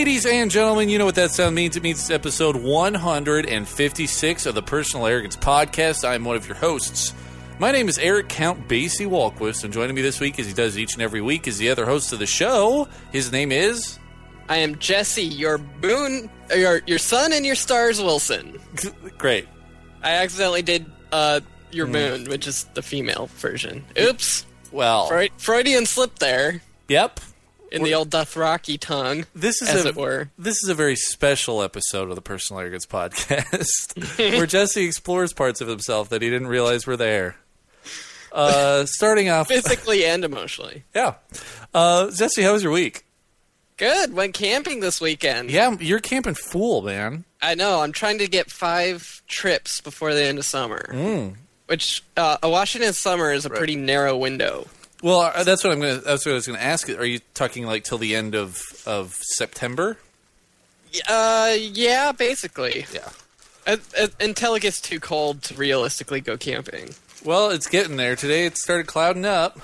Ladies and gentlemen, you know what that sound means. It means it's episode 156 of the Personal Arrogance Podcast. I'm one of your hosts. My name is Eric Count Basie Walquist, and joining me this week, as he does each and every week, is the other host of the show. His name is. I am Jesse, your boon, your your son and your stars Wilson. Great. I accidentally did uh, your Hmm. moon, which is the female version. Oops, Well, Freud- Freudian slip there yep. In the old Dothraki tongue, This is as a, it were. This is a very special episode of the Personal Arrogance Podcast, where Jesse explores parts of himself that he didn't realize were there. Uh, starting off, Physically and emotionally. yeah. Uh, Jesse, how was your week? Good. Went camping this weekend. Yeah, you're camping fool, man. I know. I'm trying to get five trips before the end of summer. Mm. Which uh, a Washington summer is a pretty narrow window. Well, uh, that's what I'm gonna. That's what I was gonna ask. Are you talking like till the end of of September? Uh, yeah, basically. Yeah. Uh, uh, until it gets too cold to realistically go camping. Well, it's getting there. Today it started clouding up.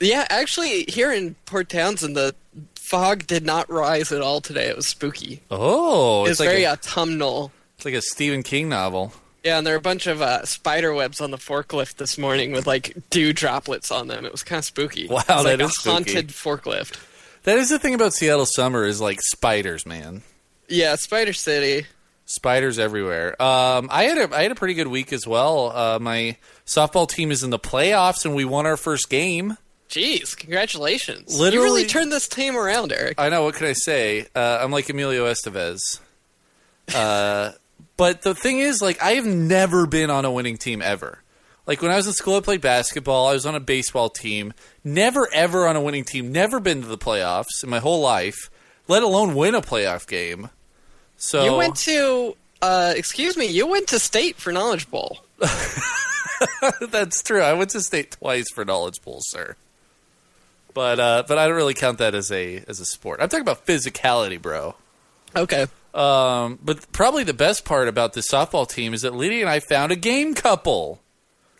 Yeah, actually, here in Port Townsend, the fog did not rise at all today. It was spooky. Oh, It's, it's, like very a, autumnal. it's like a Stephen King novel. Yeah, and there were a bunch of uh, spider webs on the forklift this morning with like dew droplets on them. It was kind of spooky. Wow, it was like is a spooky. haunted forklift. That is the thing about Seattle summer is like spiders, man. Yeah, Spider City. Spiders everywhere. Um, I had a I had a pretty good week as well. Uh, my softball team is in the playoffs, and we won our first game. Jeez, congratulations! you Literally- really turned this team around, Eric. I know. What can I say? Uh, I'm like Emilio Estevez. But the thing is, like, I have never been on a winning team ever. Like when I was in school, I played basketball. I was on a baseball team. Never ever on a winning team. Never been to the playoffs in my whole life. Let alone win a playoff game. So You went to, uh, excuse me, you went to state for Knowledge Bowl. That's true. I went to state twice for Knowledge Bowl, sir. But uh, but I don't really count that as a as a sport. I'm talking about physicality, bro. Okay. Um, but probably the best part about this softball team is that Lydia and I found a game couple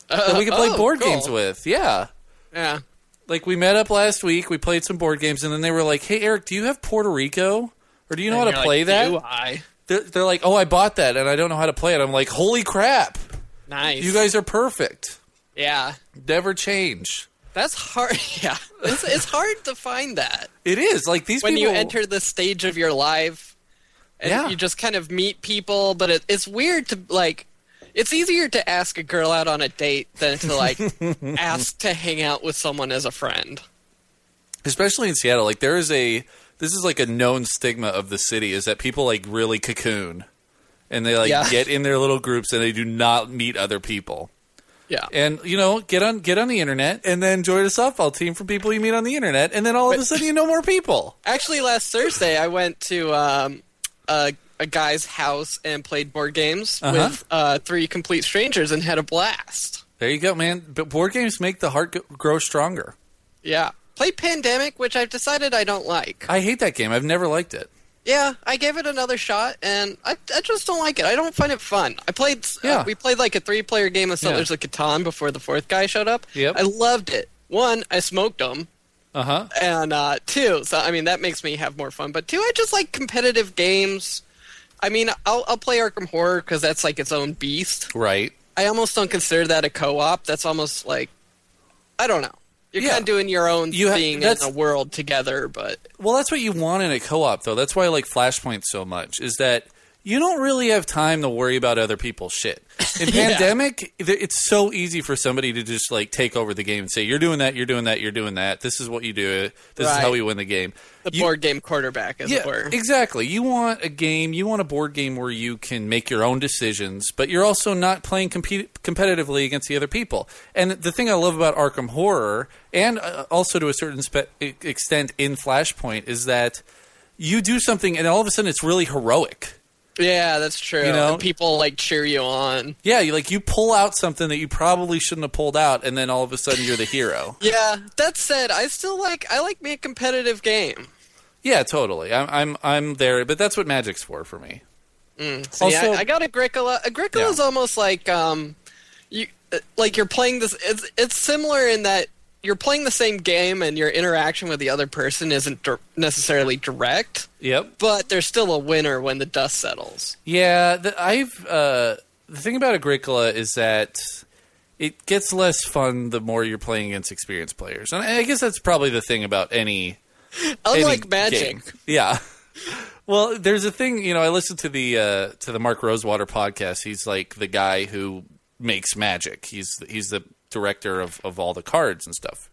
that we could play oh, board cool. games with. Yeah. Yeah. Like we met up last week, we played some board games, and then they were like, "Hey, Eric, do you have Puerto Rico, or do you know And how to play like, that?" Do I? They're, they're like, "Oh, I bought that, and I don't know how to play it." I'm like, "Holy crap! Nice. You guys are perfect. Yeah. Never change." That's hard. Yeah, it's, it's hard to find that It is like these when people. you enter the stage of your life, and Yeah. you just kind of meet people. But it, it's weird to like. It's easier to ask a girl out on a date than to like ask to hang out with someone as a friend. especially in Seattle, like there is a this is like a known stigma of the city is that people like really cocoon and they like Yeah. get in their little groups and they do not meet other people. Yeah. And you know, get on get on the internet and then join a softball team from people you meet on the internet and then all of a sudden you know more people. Actually, last Thursday I went to um, a, a guy's house and played board games Uh-huh. with uh, three complete strangers and had a blast. There you go, man. But board games make the heart grow stronger. Yeah. Play Pandemic, which I've decided I don't like. I hate that game. I've never liked it. Yeah, I gave it another shot, and I, I just don't like it. I don't find it fun. I played, Yeah. uh, we played like a three-player game of Settlers of Catan before the fourth guy showed up. Yep. I loved it. One, I smoked them, Uh huh. and uh, two, so I mean that makes me have more fun. But two, I just like competitive games. I mean, I'll, I'll play Arkham Horror because that's like its own beast. Right. I almost don't consider that a co-op. That's almost like, I don't know. You're Yeah. kind of doing your own You ha- thing in a world together, but Well, that's what you want in a co-op, though. That's why I like Flashpoint so much. Is that you don't really have time to worry about other people's shit. In Yeah. pandemic, it's so easy for somebody to just like take over the game and say, "You're doing that, you're doing that, you're doing that. This is what you do. This is how we win the game." the You- board game quarterback, as it yeah, were. exactly. You want a game, you want a board game where you can make your own decisions, but you're also not playing compete- competitively against the other people. And the thing I love about Arkham Horror, and uh, also to a certain spe- extent in Flashpoint, is that you do something and all of a sudden it's really heroic. Yeah, that's true. You know? And people like cheer you on. Yeah, you like you pull out something that you probably shouldn't have pulled out, and then all of a sudden you're the hero. Yeah, that said, I still like I like me a competitive game. Yeah, totally. I'm I'm I'm there, but that's what Magic's for for me. See, Also- I, I got Agricola. Agricola's almost like um, you uh, like you're playing this. It's it's similar in that you're playing the same game and your interaction with the other person isn't dir- necessarily direct, Yep. but there's still a winner when the dust settles. Yeah, the, I've uh, the thing about Agricola is that it gets less fun the more you're playing against experienced players, and I guess that's probably the thing about any Unlike any Magic, game. Yeah. Well, there's a thing, you know, I listened to the uh, to the Mark Rosewater podcast. He's like the guy who makes Magic. He's he's the director of, of all the cards and stuff.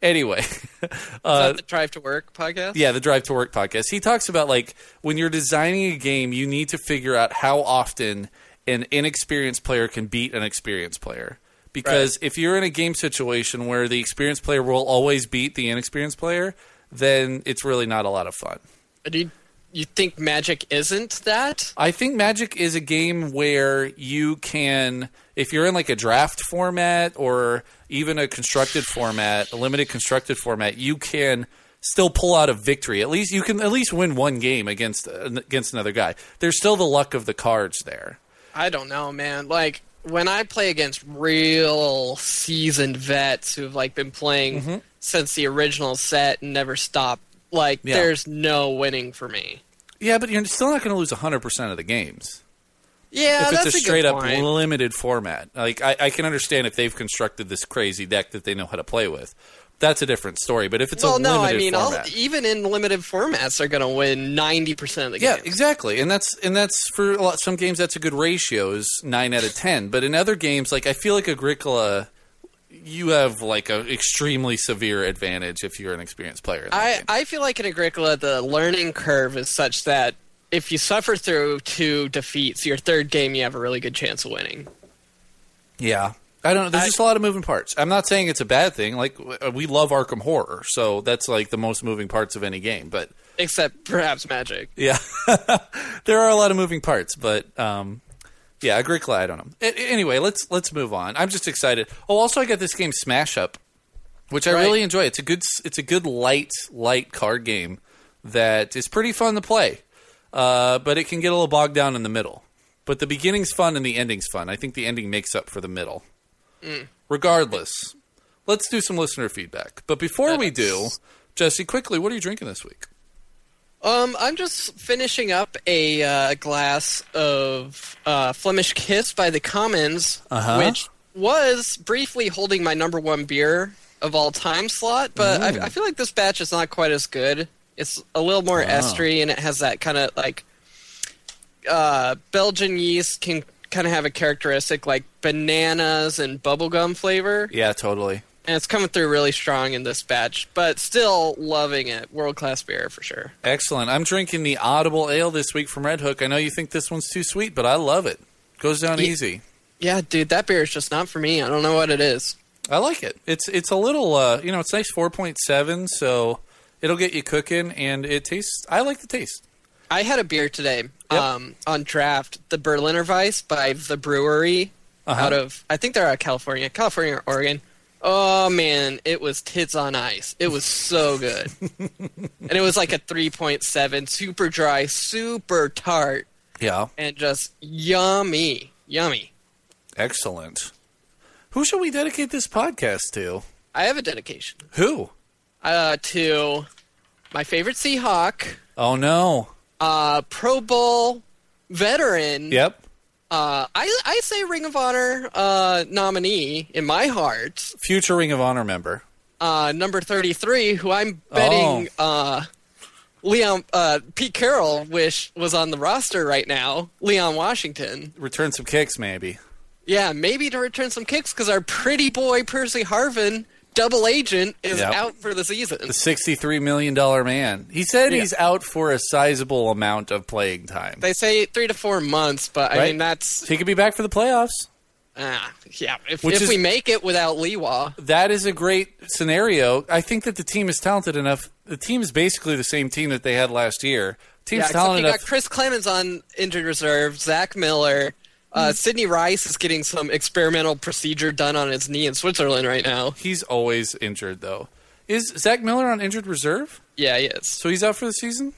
Anyway, is uh, that the Drive to Work podcast? yeah, the Drive to Work podcast. He talks about like when you're designing a game, you need to figure out how often an inexperienced player can beat an experienced player. Because if you're in a game situation where the experienced player will always beat the inexperienced player, then it's really not a lot of fun. You, you think Magic isn't that? I think Magic is a game where you can, if you're in like a draft format or even a constructed format, a limited constructed format, you can still pull out a victory. At least you can at least win one game against against another guy. There's still the luck of the cards there. I don't know, man. Like when I play against real seasoned vets who've like been playing Mm-hmm. since the original set and never stopped, like Yeah. there's no winning for me. Yeah, but you're still not going to lose 100% of the games. Yeah, if that's it's a good straight up point. limited format. Like I, I can understand if they've constructed this crazy deck that they know how to play with. That's a different story. But if it's well, a no, limited I mean, all, even in limited formats, they're going to win ninety percent of the Yeah, games. Yeah, exactly, and that's and that's for a lot, some games that's a good ratio is nine out of ten. But in other games, like I feel like Agricola, you have like an extremely severe advantage if you're an experienced player. I, game. I feel like in Agricola, the learning curve is such that if you suffer through two defeats, your third game, you have a really good chance of winning. yeah, I don't know. There's I- just a lot of moving parts. I'm not saying it's a bad thing. Like we love Arkham Horror, so that's like the most moving parts of any game. But Except perhaps Magic. yeah, there are a lot of moving parts. But um, yeah, Agricola, I don't know. A- anyway, let's let's move on. I'm just excited. Oh, also I got this game Smash Up, which I Right. really enjoy. It's a good it's a good light light card game that is pretty fun to play. Uh, but it can get a little bogged down in the middle. But the beginning's fun and the ending's fun. I think the ending makes up for the middle. Regardless, let's do some listener feedback. But before we do, Jesse, quickly, what are you drinking this week? Um, I'm just finishing up a uh, glass of uh, Flemish Kiss by the Commons, Uh-huh. which was briefly holding my number one beer of all time slot, but I, I feel like this batch is not quite as good. It's a little more estery, and it has that kind of like uh, Belgian yeast can kind of have a characteristic like bananas and bubblegum flavor, Yeah, totally. And it's coming through really strong in this batch. But still loving it, world class beer for sure. Excellent. I'm drinking the Audible Ale this week from Redhook. I know you think this one's too sweet, but I love it. Goes down Ye- easy. Yeah, dude, that beer is just not for me. I don't know what it is. I like it. It's it's a little uh, you know, it's nice 4.7, so it'll get you cooking and it tastes I like the taste. I had a beer today Yep. um, on draft, the Berliner Weiss by the brewery Uh-huh. out of, I think they're out of California, California or Oregon. Oh man, it was tits on ice. It was so good. and it was like a 3.7, super dry, super tart, Yeah. and just yummy. Yummy. Excellent. Who shall we dedicate this podcast to? I have a dedication Who? uh, to my favorite Seahawk, Oh no. uh, Pro Bowl veteran. Yep. Uh, I I say Ring of Honor uh, nominee in my heart, Future Ring of Honor member. uh, number thirty three, who I'm betting uh, Leon uh, Pete Carroll wish was on the roster right now. Leon Washington, Return some kicks maybe. yeah, maybe to return some kicks because our pretty boy Percy Harvin, double agent, is Yep. out for the season. The 63 million dollar man. He said Yeah. he's out for a sizable amount of playing time. They say three to four months, but I mean that's He could be back for the playoffs. ah, yeah. If, if is- we make it without Lewa, that is a great scenario. I think that the team is talented enough. The team is basically the same team that they had last year. Team's Yeah, talented you enough. got Chris Clemons on injured reserve, Zach Miller. Uh, Sidney Rice is getting some experimental procedure done on his knee in Switzerland right now. He's always injured though. Is Zach Miller on injured reserve? Yeah, he is. So he's out for the season?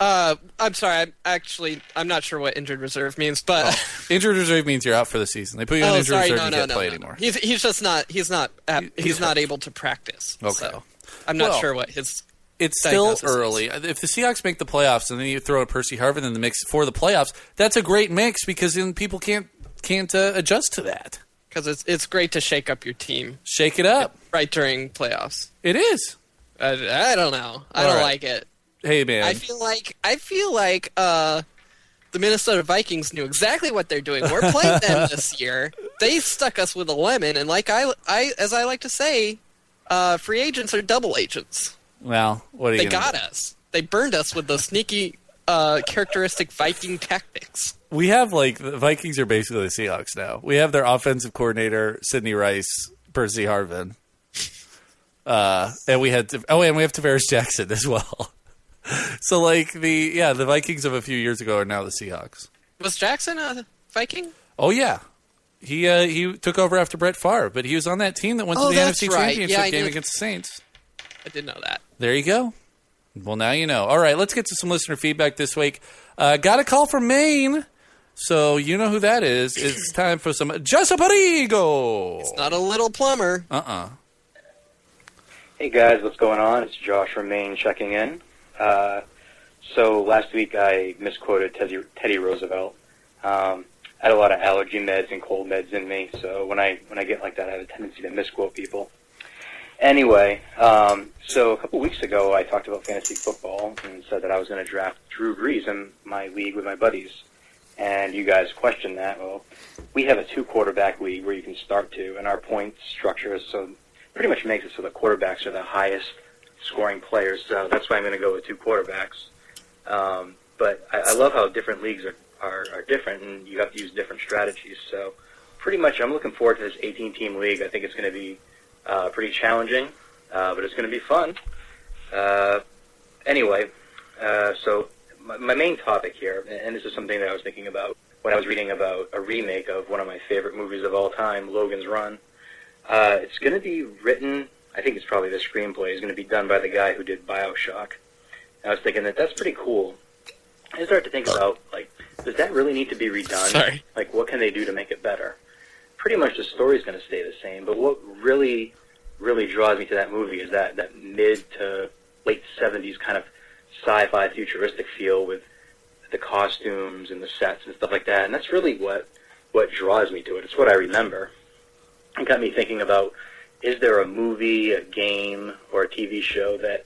Uh, I'm sorry. I'm actually I'm not sure what injured reserve means, but oh. injured reserve means you're out for the season. They put you on oh, injured sorry, reserve, no, you no, can't no, play anymore. He's he's just not he's not he's, he's not able to practice. Okay. So I'm not Well, sure what his. It's still early. If the Seahawks make the playoffs and then you throw a Percy Harvin in the mix for the playoffs, that's a great mix because then people can't can't uh, adjust to that. because it's it's great to shake up your team Shake it up. right during playoffs. It is. I, I don't know. I All don't right. like it. Hey man, I feel like I feel like uh, the Minnesota Vikings knew exactly what they're doing. We're playing them this year. They stuck us with a lemon, and like I, I as I like to say, uh, free agents are double agents. Well, what are? They got do? us. They burned us with those sneaky, uh, characteristic Viking tactics. We have like the Vikings are basically the Seahawks now. We have their offensive coordinator Sidney Rice, Percy Harvin, uh, and we had oh, and we have Tarvaris Jackson as well. so like the yeah, the Vikings of a few years ago are now the Seahawks. Was Jackson a Viking? Oh yeah, he uh, he took over after Brett Favre, but he was on that team that went Oh, to the NFC right. Championship Yeah, game against the Saints. I didn't know that. There you go. Well, now you know. All right, let's get to some listener feedback this week. Uh, got a call from Maine, so you know who that is. It's time for some Jesaparigo. Not a little plumber. Uh uh Hey guys, what's going on? It's Josh from Maine checking in. Uh, so last week I misquoted Teddy, Teddy Roosevelt. Um, I had a lot of allergy meds and cold meds in me, so when I when I get like that, I have a tendency to misquote people. Anyway, um, so a couple weeks ago I talked about fantasy football and said that I was going to draft Drew Brees in my league with my buddies, and you guys questioned that. Well, we have a two quarterback league where you can start to, and our point structure is so pretty much makes it so the quarterbacks are the highest scoring players. So that's why I'm going to go with two quarterbacks. Um, but I, I love how different leagues are, are, are different, and you have to use different strategies. So pretty much, I'm looking forward to this 18-team league. I think it's going to be uh, pretty challenging, uh, but it's going to be fun. Uh, anyway, uh, so my, my main topic here, and this is something that I was thinking about when I was reading about a remake of one of my favorite movies of all time, Logan's Run. Uh, it's going to be written. I think it's probably the screenplay is going to be done by the guy who did Bioshock. And I was thinking that that's pretty cool. I started to think about like, does that really need to be redone? Sorry. Like, what can they do to make it better? Pretty much the story's going to stay the same, but what really, really draws me to that movie is that that mid to late '70s kind of sci-fi futuristic feel with the costumes and the sets and stuff like that. And that's really what what draws me to it. It's what I remember. It got me thinking about is there a movie, a game, or a TV show that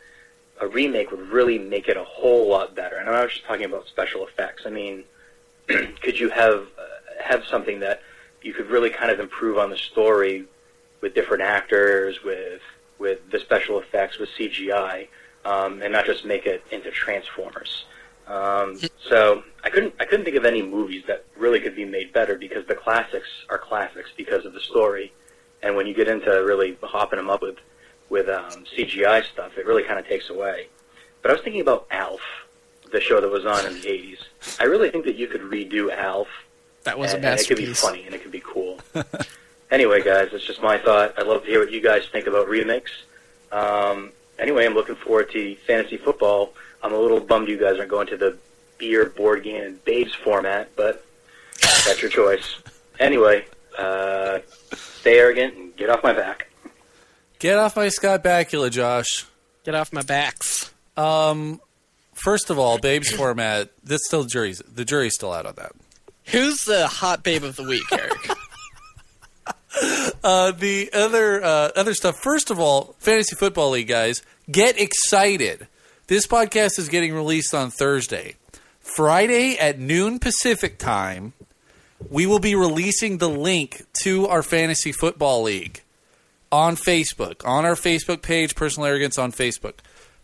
a remake would really make it a whole lot better? And I'm not just talking about special effects. I mean, could you have uh, have something that you could really kind of improve on the story with different actors, with with the special effects, with CGI, um, and not just make it into Transformers? Um, so I couldn't I couldn't think of any movies that really could be made better because the classics are classics because of the story, and when you get into really hopping them up with with um, CGI stuff, it really kind of takes away. But I was thinking about Alf, the show that was on in the '80s. I really think that you could redo Alf, That was a and, and it could be funny and it could be cool. anyway, guys, that's just my thought. I'd love to hear what you guys think about remakes. Um, anyway, I'm looking forward to fantasy football. I'm a little bummed you guys aren't going to the beer, board game, and babes format, but that's your choice. Anyway, uh, stay arrogant and get off my back. Get off my Scott Bakula, Josh. Get off my backs. Um, first of all, Babes format. This still jury's the jury's still out on that. Who's the hot babe of the week, Eric? Uh, the other uh, other stuff. First of all, fantasy football league guys, get excited. This podcast is getting released on Thursday, Friday at noon Pacific time. We will be releasing the link to our fantasy football league on Facebook, on our Facebook page, Personal Arrogance on Facebook.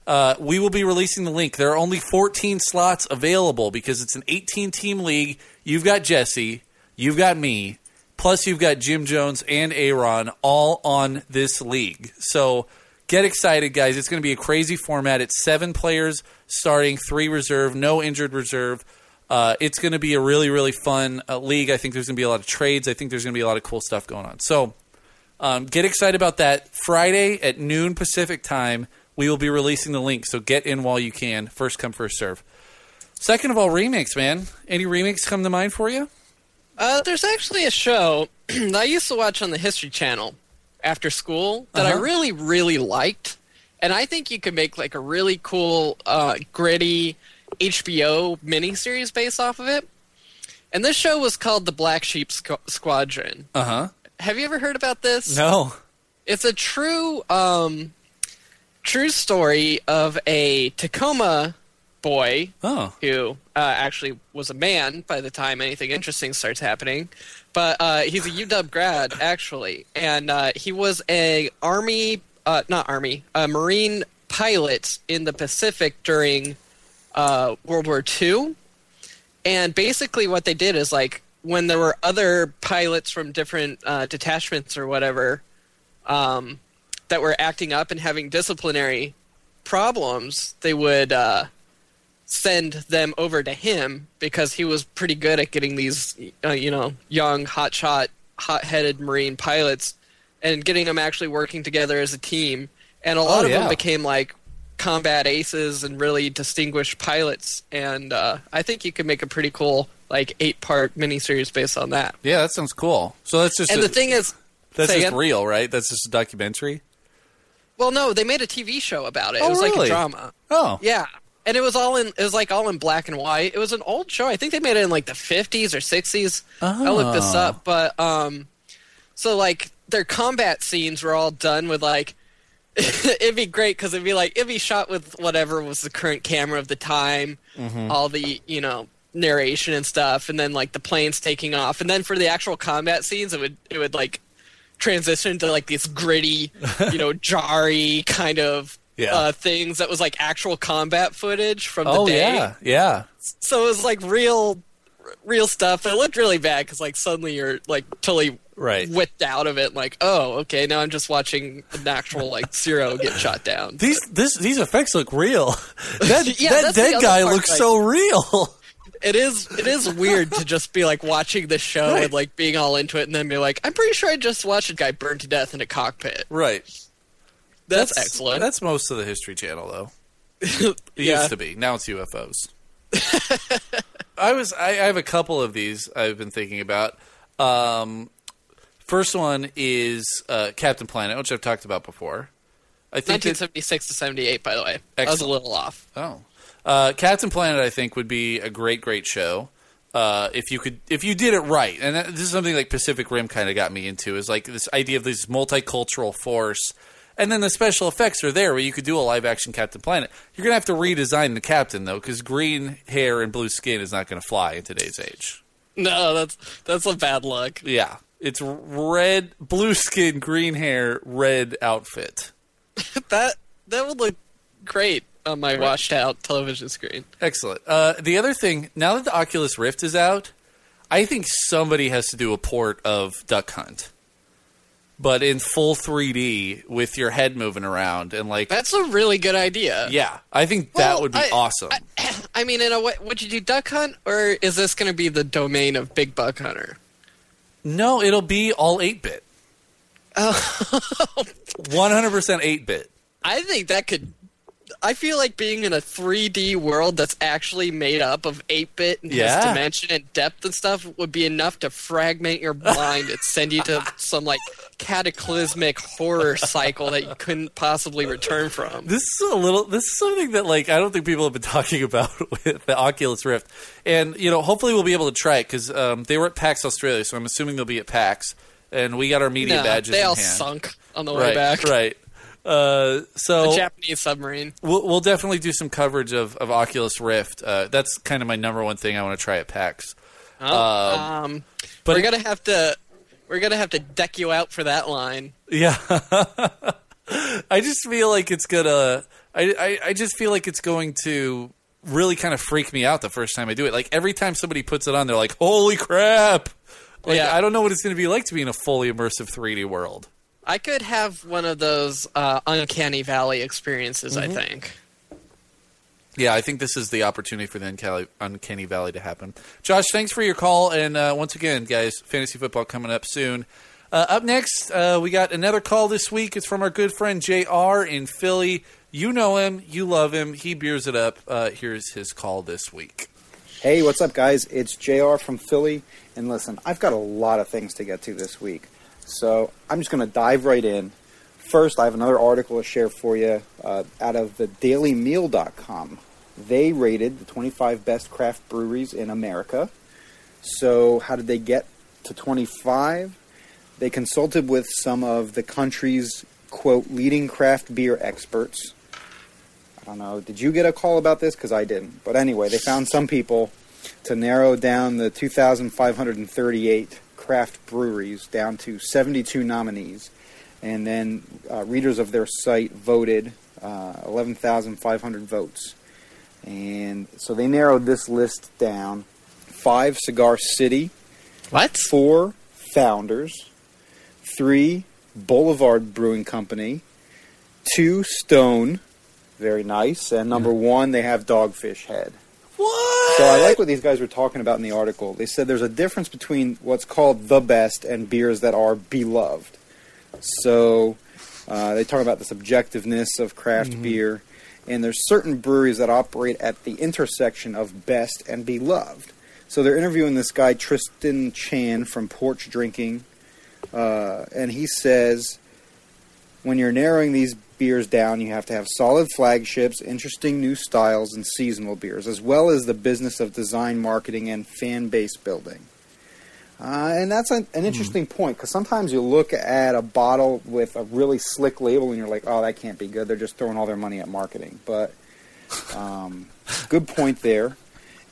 Uh, we will be releasing the link. There are only 14 slots available because it's an 18 team league. You've got Jesse, you've got me, plus you've got Jim Jones and Aaron all on this league. So get excited, guys. It's going to be a crazy format. It's seven players starting, three reserve, no injured reserve. Uh, it's going to be a really, really fun uh, league. I think there's going to be a lot of trades. I think there's going to be a lot of cool stuff going on. So um, get excited about that. Friday at noon Pacific time, we will be releasing the link. So get in while you can. First come, first serve. Second of all, remakes, man. Any remakes come to mind for you? Uh, there's actually a show that I used to watch on the History Channel after school that I Uh-huh. really, really liked, and I think you could make like a really cool, uh, gritty HBO miniseries based off of it. And this show was called The Black Sheep Squ- Squadron. Uh huh. Have you ever heard about this? No. It's a true, um, true story of a Tacoma boy Oh. who uh, actually was a man by the time anything interesting starts happening. But uh, he's a UW grad, actually, and uh, he was a army, uh, not army, a marine pilot in the Pacific during uh, World War II. And basically, what they did is like when there were other pilots from different uh, detachments or whatever um, that were acting up and having disciplinary problems, they would uh, send them over to him because he was pretty good at getting these, uh, you know, young, hotshot, hot-headed Marine pilots and getting them actually working together as a team. And a lot Oh, of yeah. them became like combat aces and really distinguished pilots. And uh, I think you could make a pretty cool like eight-part miniseries based on that. Yeah, that sounds cool. So that's just And a- the thing is, that's just again? real, right? That's just a documentary. well, no, they made a TV show about it. Oh, it was like a drama. Oh. Yeah. And it was all in it was like all in black and white. It was an old show. I think they made it in like the 50s or 60s. I'll look this Oh. up, but um so like their combat scenes were all done with like it'd be great cuz it'd be like it'd be shot with whatever was the current camera of the time, Mm-hmm. all the, you know, narration and stuff and then like the planes taking off. And then for the actual combat scenes it would it would like transition to like this gritty, you know, jarry kind of Yeah. uh, things that was like actual combat footage from the Oh day. yeah, yeah. So it was like real, real stuff. It looked really bad because like suddenly you're like totally Right. whipped out of it. Like, oh, okay, now I'm just watching an actual like zero get shot down. These this these effects look real. That Yeah, that dead guy part, looks like- so real. It is it is weird to just be like watching the show Right. and like being all into it, and then be like, I'm pretty sure I just watched a guy burn to death in a cockpit. right. That's, excellent. That's most of the History Channel, though. It Yeah. used to be. Now it's UFOs. I was. I, I have a couple of these I've been thinking about. Um, first one is uh, Captain Planet, which I've talked about before. I think that, 1976 to 78, by the way. I was a little off. Oh, uh, Captain Planet, I think would be a great, great show. Uh, if you could, if you did it right, and that, this is something like Pacific Rim kind of got me into, is like this idea of this multicultural force, and then the special effects are there where you could do a live action Captain Planet. You're gonna have to redesign the captain though, because green hair and blue skin is not gonna fly in today's age. No, that's that's a bad look. Yeah, it's red, blue skin, green hair, red outfit. That that would look great on my washed out television screen. Excellent. Uh, the other thing, now that the Oculus Rift is out, I think somebody has to do a port of Duck Hunt, but in full 3D with your head moving around and like, That's a really good idea. yeah, I think that Well, would be I- awesome. I, I mean, in a way, would you do Duck Hunt, or is this going to be the domain of Big Buck Hunter? no, it'll be all 8 bit. Oh. 100% 8 bit. I think that could. I feel like being in a 3D world that's actually made up of 8 bit and Yeah. dimension and depth and stuff would be enough to fragment your mind and send you to some like cataclysmic horror cycle that you couldn't possibly return from. This is a little. This is something that like I don't think people have been talking about with the Oculus Rift, and you know, hopefully we'll be able to try it because um, they were at PAX Australia, so I'm assuming they'll be at PAX, and we got our media No, badges. they all hand. sunk on the way right, back. Right. Uh, so The Japanese submarine. we'll, we'll definitely do some coverage of, of Oculus Rift. Uh, that's kind of my number one thing I want to try at PAX. Oh, um, but- we're gonna have to we're gonna have to deck you out for that line. Yeah. I just feel like it's gonna. I, I I just feel like it's going to really kind of freak me out the first time I do it. Like every time somebody puts it on, they're like, "Holy crap!" Like Yeah. I don't know what it's going to be like to be in a fully immersive 3D world. I could have one of those uh, uncanny valley experiences. Mm-hmm. I think. Yeah, I think this is the opportunity for the Uncanny, Uncanny Valley to happen. Josh, thanks for your call, and uh, once again, guys, fantasy football coming up soon. Uh, up next, uh, we got another call this week. It's from our good friend Jr. in Philly. You know him, you love him. He beers it up. Uh, here's his call this week. Hey, what's up, guys? It's JR from Philly. And listen, I've got a lot of things to get to this week. So I'm just going to dive right in. First, I have another article to share for you uh, out of the dailymeal.com. They rated the 25 best craft breweries in America. So, how did they get to 25? They consulted with some of the country's, quote, leading craft beer experts. I don't know, did you get a call about this? Because I didn't. But anyway, they found some people to narrow down the 2,538 craft breweries down to 72 nominees. And then uh, readers of their site voted uh, 11,500 votes. And so they narrowed this list down. Five, Cigar City. What? Four, Founders. Three, Boulevard Brewing Company. Two, Stone. Very nice. And number one, they have Dogfish Head. What? So I like what these guys were talking about in the article. They said there's a difference between what's called the best and beers that are beloved. So uh, they talk about the subjectiveness of craft beer, and there's certain breweries that operate at the intersection of best and beloved. So they're interviewing this guy Tristan Chan from Porch Drinking, uh, and he says when you're narrowing these beers down, you have to have solid flagships, interesting new styles, and seasonal beers, as well as the business of design, marketing, and fan base building. Uh, and that's an, an interesting point because sometimes you look at a bottle with a really slick label and you're like, oh, that can't be good. They're just throwing all their money at marketing. But um, good point there.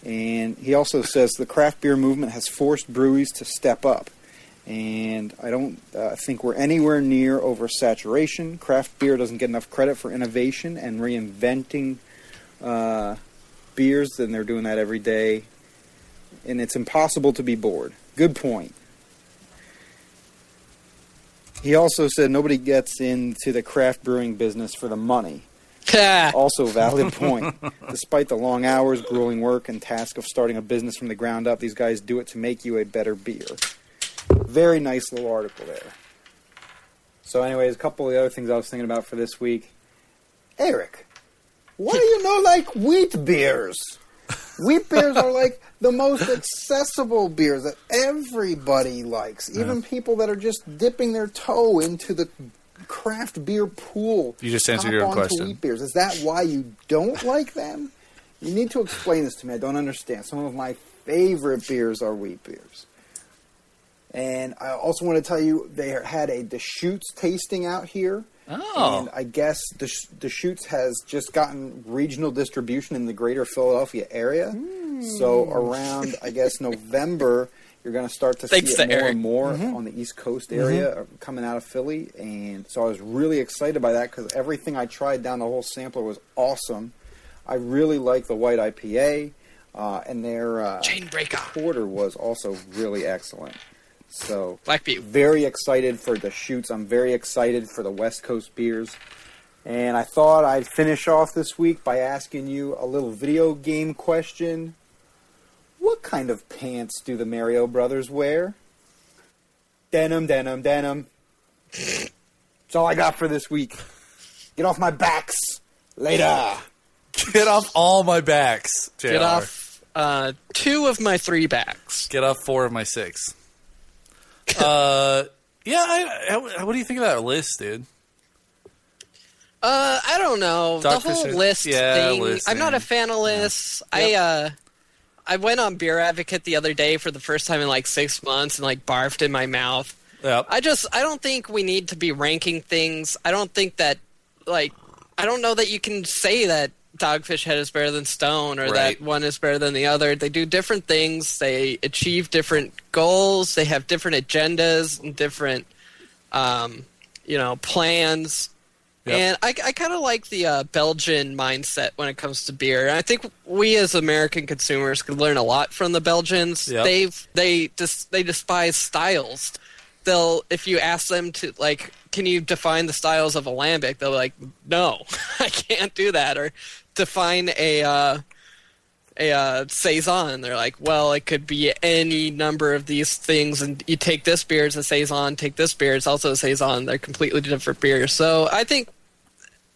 And he also says the craft beer movement has forced breweries to step up. And I don't uh, think we're anywhere near oversaturation. Craft beer doesn't get enough credit for innovation and reinventing uh, beers, and they're doing that every day. And it's impossible to be bored. Good point. He also said nobody gets into the craft brewing business for the money. Also, valid point. Despite the long hours, grueling work, and task of starting a business from the ground up, these guys do it to make you a better beer. Very nice little article there. So, anyways, a couple of the other things I was thinking about for this week. Eric, why do you not like wheat beers? Wheat beers are like the most accessible beers that everybody likes. Even people that are just dipping their toe into the craft beer pool. You just answered your own question. Wheat beers. Is that why you don't like them? You need to explain this to me. I don't understand. Some of my favorite beers are wheat beers. And I also want to tell you they had a Deschutes tasting out here. Oh. And I guess Desch- Deschutes has just gotten regional distribution in the greater Philadelphia area. So around, I guess, November, you're going to start to Thanks see it more Eric. and more on the East Coast area uh, coming out of Philly. And so I was really excited by that because everything I tried down the whole sampler was awesome. I really like the white IPA, uh, and their uh, Chainbreaker. porter was also really excellent. So Black Butte. very excited for the shoots. I'm very excited for the West Coast beers. And I thought I'd finish off this week by asking you a little video game question. What kind of pants do the Mario brothers wear? Denim, denim, denim. That's all I got for this week. Get off my backs. Later. Get off all my backs, JR. Get off uh, two of my three backs. Get off four of my six. uh, yeah. I, I- what do you think of that list, dude? Uh, I don't know the whole is- list yeah, thing. list I'm not a fan of lists. I uh, I went on Beer Advocate the other day for the first time in like six months and like barfed in my mouth. Yep. I just I don't think we need to be ranking things. I don't think that like I don't know that you can say that Dogfish Head is better than Stone or Right. that one is better than the other. They do different things. They achieve different goals. They have different agendas and different um, you know plans. Yep. And I, I kind of like the uh, Belgian mindset when it comes to beer. And I think we as American consumers could learn a lot from the Belgians. Yep. They've they dis- they despise styles. They'll if you ask them to like, can you define the styles of a lambic? They'll be like, no, I can't do that. Or define a uh, a uh, saison. They're like, well, it could be any number of these things, and you take this beer as a saison, take this beer as also a saison. They're completely different beers. So I think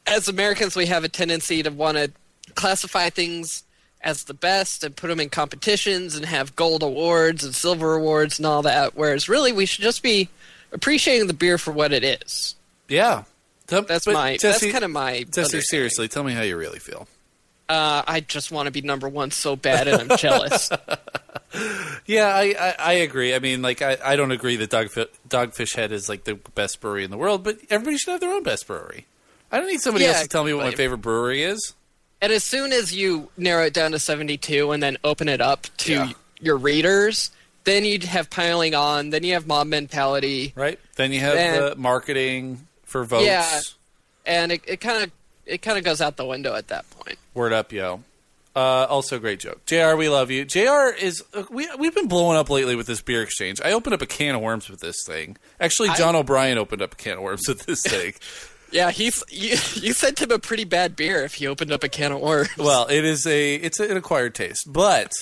as Americans, we have a tendency to want to classify things as the best and put them in competitions and have gold awards and silver awards and all that. Whereas really, we should just be appreciating the beer for what it is. Yeah. That's but my. That's kind of my. Jesse, seriously, tell me how you really feel. Uh, I just want to be number one so bad, and I'm jealous. Yeah, I, I, I agree. I mean, like, I, I don't agree that Dogfi- Dogfish Head is like the best brewery in the world, but everybody should have their own best brewery. I don't need somebody Yeah, else to tell me what my favorite brewery is. And as soon as you narrow it down to 72 and then open it up to Yeah. your readers, then you'd have piling on, then you have mob mentality, Right? Then you have Then- the marketing for votes. Yeah. and it it kind of it kind of goes out the window at that point. Word up, yo. Uh, also, great joke. JR, we love you. JR is. Uh, we, we've been blowing up lately with this beer exchange. I opened up a can of worms with this thing. Actually, John O'Brien opened up a can of worms with this thing. Yeah, he's you, you sent him a pretty bad beer if he opened up a can of worms. well, it is a. It's an acquired taste. But.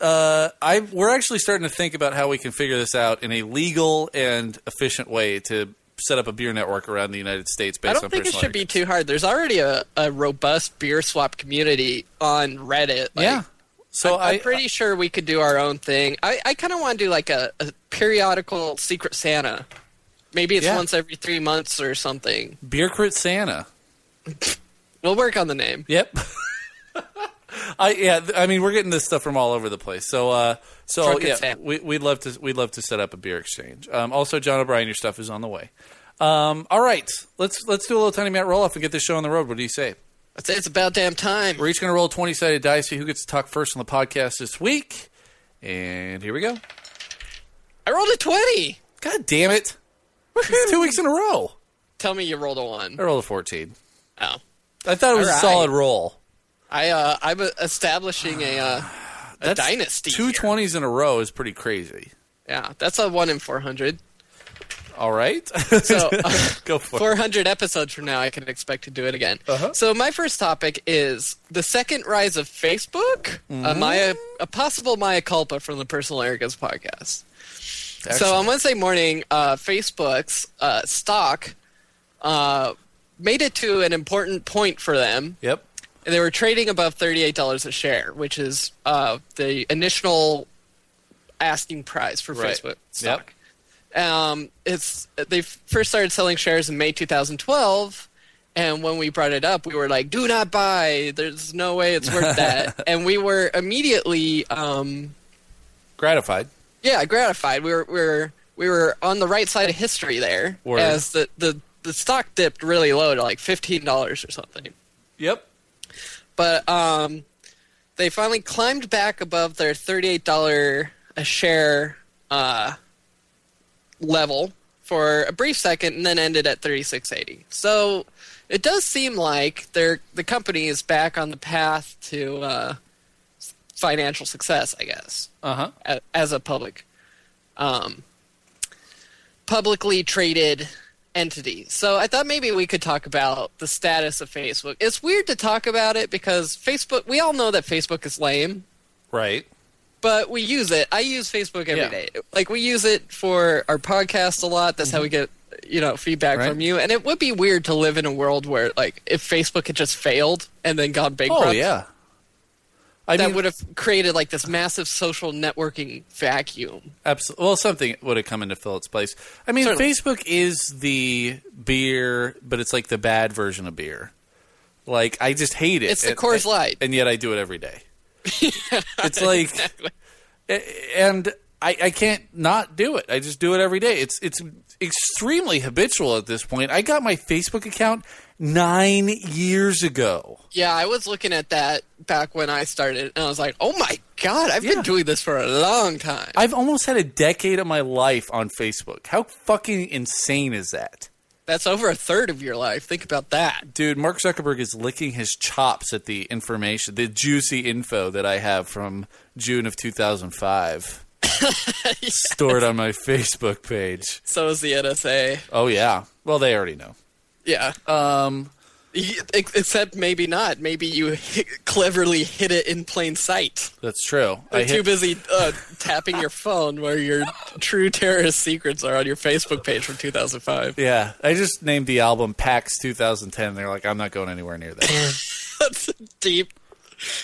Uh, I we're actually starting to think about how we can figure this out in a legal and efficient way to set up a beer network around the United States based I don't on think it should be too hard. There's already a, a robust beer swap community on Reddit. Like, yeah. So I'm I, pretty sure we could do our own thing. I, I kind of want to do like a, a periodical Secret Santa. Maybe it's Yeah. once every three months or something. beer crit Santa. We'll work on the name. Yep. I yeah, I mean we're getting this stuff from all over the place. So uh so yeah, we we'd love to we'd love to set up a beer exchange. Um also John O'Brien your stuff is on the way. Um all right. Let's let's do a little tiny Matt roll off and get this show on the road. What do you say? I'd say it's about damn time. We're each going to roll a 20 sided dice see who gets to talk first on the podcast this week. And here we go. I rolled a 20. God damn it. It's two weeks in a row. Tell me you rolled a 1. I rolled a 14. Oh. I thought it was All a solid roll. I, uh, I'm establishing a, uh, a That's dynasty. Two twenties in a row is pretty crazy. Yeah, that's a 1 in 400. All right. So, uh, go for it. 400 episodes from now, I can expect to do it again. Uh-huh. So, my first topic is the second rise of Facebook, Mm-hmm. a, Maya, a possible mea culpa from the Personal Arrogance podcast. So, on Wednesday morning, uh, Facebook's uh, stock uh, made it to an important point for them. Yep. They were trading above $38 a share, which is uh, the initial asking price for Right. Facebook stock. Um, it's they first started selling shares in May 2012, and when we brought it up, we were like, "Do not buy. There's no way it's worth that." and we were immediately, um, Gratified. yeah, gratified. We were we were we were on the right side of history there, Word. as the, the the stock dipped really low to like fifteen dollars or something. Yep. But um, they finally climbed back above their thirty-eight dollar a share uh, level for a brief second, and then ended at thirty-six eighty. So it does seem like they're the company is back on the path to uh, financial success, I guess, Uh huh. a- as a public, um, publicly traded entity. So I thought maybe we could talk about the status of Facebook. It's weird to talk about it because Facebook. We all know that Facebook is lame, Right. but we use it. I use Facebook every Yeah. day. Like we use it for our podcast a lot. That's how we mm-hmm. get you know feedback Right. from you. And it would be weird to live in a world where like if Facebook had just failed and then gone bankrupt. Oh yeah. I that mean, would have created like this massive social networking vacuum. Absolutely. Well, something would have come into fill its place. I mean, Certainly. Facebook is the beer, but it's like the bad version of beer. Like I just hate it. It's the And- Coors Light. and yet I do it every day. it's like, and I, I can't not do it. I just do it every day. It's it's extremely habitual at this point. I got my Facebook account nine years ago. Yeah, I was looking at that back when I started, and I was like, "Oh my god, I've Yeah. been doing this for a long time." I've almost had a decade of my life on Facebook. How fucking insane is that? That's over a third of your life. Think about that. Dude, Mark Zuckerberg is licking his chops at the information, the juicy info that I have from June of 2005 stored on my Facebook page. So is the NSA. Oh yeah. Well, they already know. Yeah, Um, except maybe not. Maybe you cleverly hid it in plain sight. that's true. I You're too hit, busy uh, tapping your phone where your true terrorist secrets are on your Facebook page from 2005. yeah, I just named the album PAX 2010. They're like, I'm not going anywhere near that. That's deep.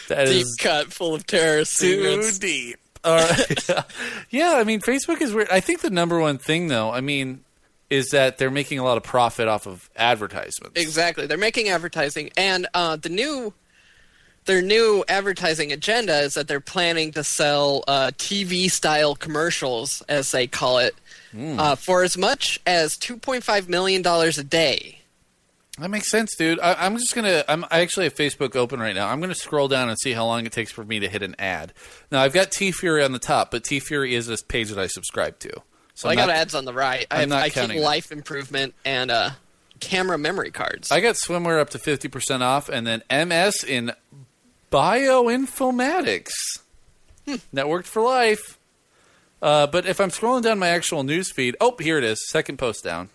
That Deep is cut full of terrorist too secrets. deep. Right. yeah, I mean, Facebook is weird. I think the number one thing, though, I mean, is that they're making a lot of profit off of advertisements. Exactly. They're making advertising, and uh, the new their new advertising agenda is that they're planning to sell uh, TV style commercials, as they call it, Hmm. uh, for as much as two point five million dollars a day. That makes sense, dude. I, I'm just gonna. I'm I actually have Facebook open right now. I'm gonna scroll down and see how long it takes for me to hit an ad. Now I've got T Fury on the top, but T Fury is this page that I subscribe to. So Well, I got not- ads on the right. I, I'm have, not I counting life improvement and uh, camera memory cards. I got swimwear up to fifty percent off, and then MS in bioinformatics. Networked for life. Uh, but if I'm scrolling down my actual news feed, oh, here it is, second post down.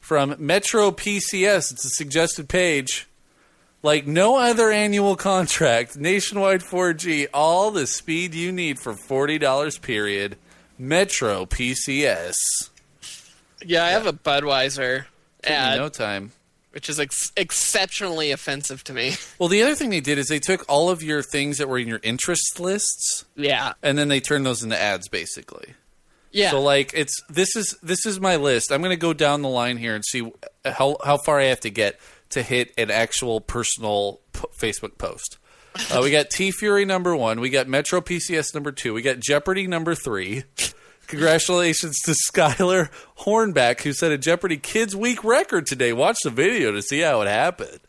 From Metro PCS, it's a suggested page. Like no other annual contract, nationwide 4G, all the speed you need for $40 period. Metro PCS. yeah, I have a Budweiser ad, no time. which is ex- exceptionally offensive to me. Well, the other thing they did is they took all of your things that were in your interest lists yeah, and then they turned those into ads basically. Yeah. So like it's this is this is my list. I'm going to go down the line here and see how how far I have to get to hit an actual personal p- Facebook post. Uh, we got T Fury number 1, we got Metro PCS number 2, we got Jeopardy number 3. Congratulations to Skylar Hornback, who set a Jeopardy Kids Week record today. Watch the video to see how it happened.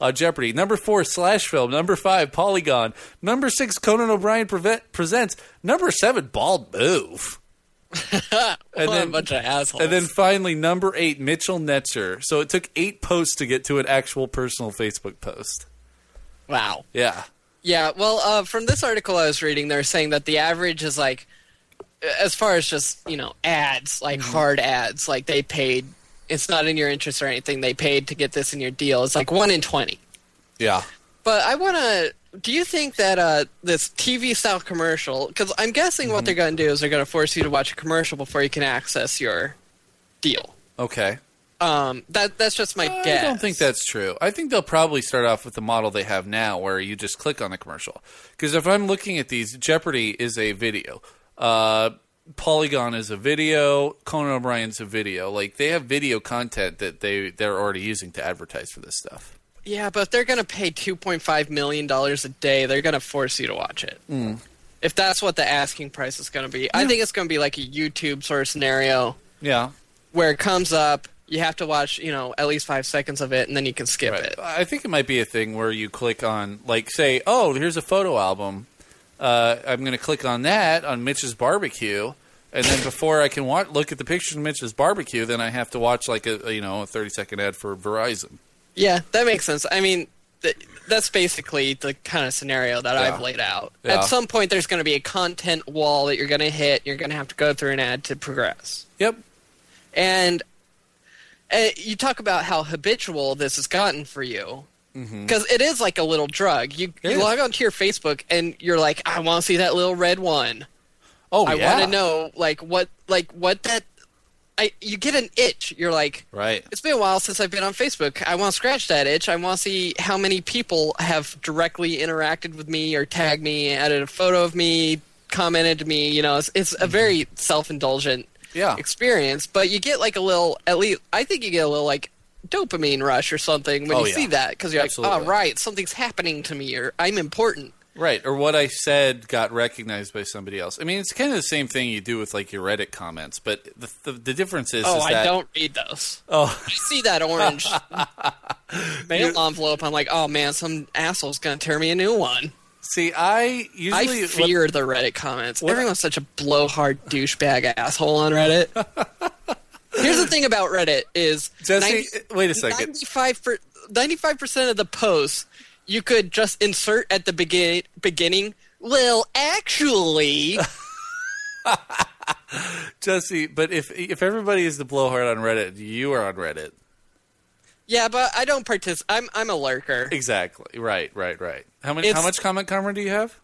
Uh, Jeopardy. Number four, Slash Film. Number five, Polygon. Number six, Conan O'Brien presents. Number seven, Bald Move. and What a then, bunch of assholes. and then finally, number eight, Mitchell Netzer. So it took eight posts to get to an actual personal Facebook post. wow. Yeah. Yeah, well, uh, from this article I was reading, they're saying that the average is like, as far as just you know ads, like Mm-hmm. hard ads, like they paid. It's not in your interest or anything. They paid to get this in your deal. It's like one in twenty. Yeah. But I want to. Do you think that uh, this TV style commercial? Because I'm guessing what they're going to do is they're going to force you to watch a commercial before you can access your deal. Okay. Um, that that's just my I guess. I don't think that's true. I think they'll probably start off with the model they have now, where you just click on the commercial. Because if I'm looking at these, Jeopardy is a video. Uh, Polygon is a video. Conan O'Brien's a video. Like they have video content that they they're already using to advertise for this stuff. Yeah, but if they're going to pay two point five million dollars a day, they're going to force you to watch it. Mm. If that's what the asking price is going to be, I think it's going to be like a YouTube sort of scenario Yeah, where it comes up, you have to watch, you know, at least five seconds of it, and then you can skip right. it. I think it might be a thing where you click on, like, say, oh, here's a photo album. Uh, I'm going to click on that on Mitch's barbecue, and then before I can wa- look at the picture of Mitch's barbecue, then I have to watch like a you know a 30 second ad for Verizon. Yeah, that makes sense. I mean, th- that's basically the kind of scenario that Yeah. I've laid out. Yeah. At some point, there's going to be a content wall that you're going to hit. You're going to have to go through an ad to progress. Yep. And uh, you talk about how habitual this has gotten for you. Because it is like a little drug. You, you log onto your Facebook and you're like, I want to see that little red one. Oh I yeah. want to know like what like what that. I you get an itch. You're like, Right. it's been a while since I've been on Facebook. I want to scratch that itch. I want to see how many people have directly interacted with me or tagged me, added a photo of me, commented to me. You know, it's, it's a mm-hmm. very self-indulgent Yeah. experience. But you get like a little, at least I think you get a little like dopamine rush or something when Oh, you yeah. see that because you're Absolutely. like, oh right, something's happening to me or I'm important. Right. Or what I said got recognized by somebody else. I mean, it's kind of the same thing you do with like your Reddit comments, but the the, the difference is, Oh, is I that don't read those. oh I see that orange mail envelope. I'm like, oh man, some asshole's gonna tear me a new one. see, I usually I fear the Reddit comments. what- Everyone's such a blowhard douchebag asshole on Reddit. Here's the thing about Reddit is Jesse, wait a second. 95 per, 95% of the posts you could just insert at the begin, beginning. Well, actually, Jesse, but if if everybody is the blowhard on Reddit, you are on Reddit. yeah, but I don't participate. I'm I'm a lurker, Exactly. Right. Right. Right. How many? How much comment karma do you have?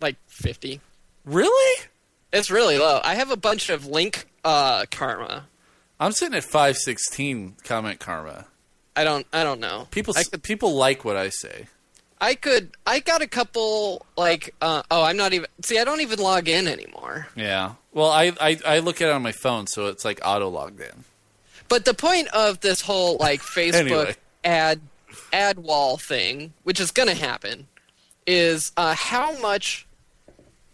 like 50. Really? It's really low. I have a bunch of link uh, karma. I'm sitting at five sixteen comment karma. I don't I don't know. People people like what I say. I could. I got a couple like. Uh, oh, I'm not even. See, I don't even log in anymore. Yeah. Well, I, I I look at it on my phone, so it's like auto logged in. But the point of this whole like Facebook Anyway. ad ad wall thing, which is going to happen, is uh, how much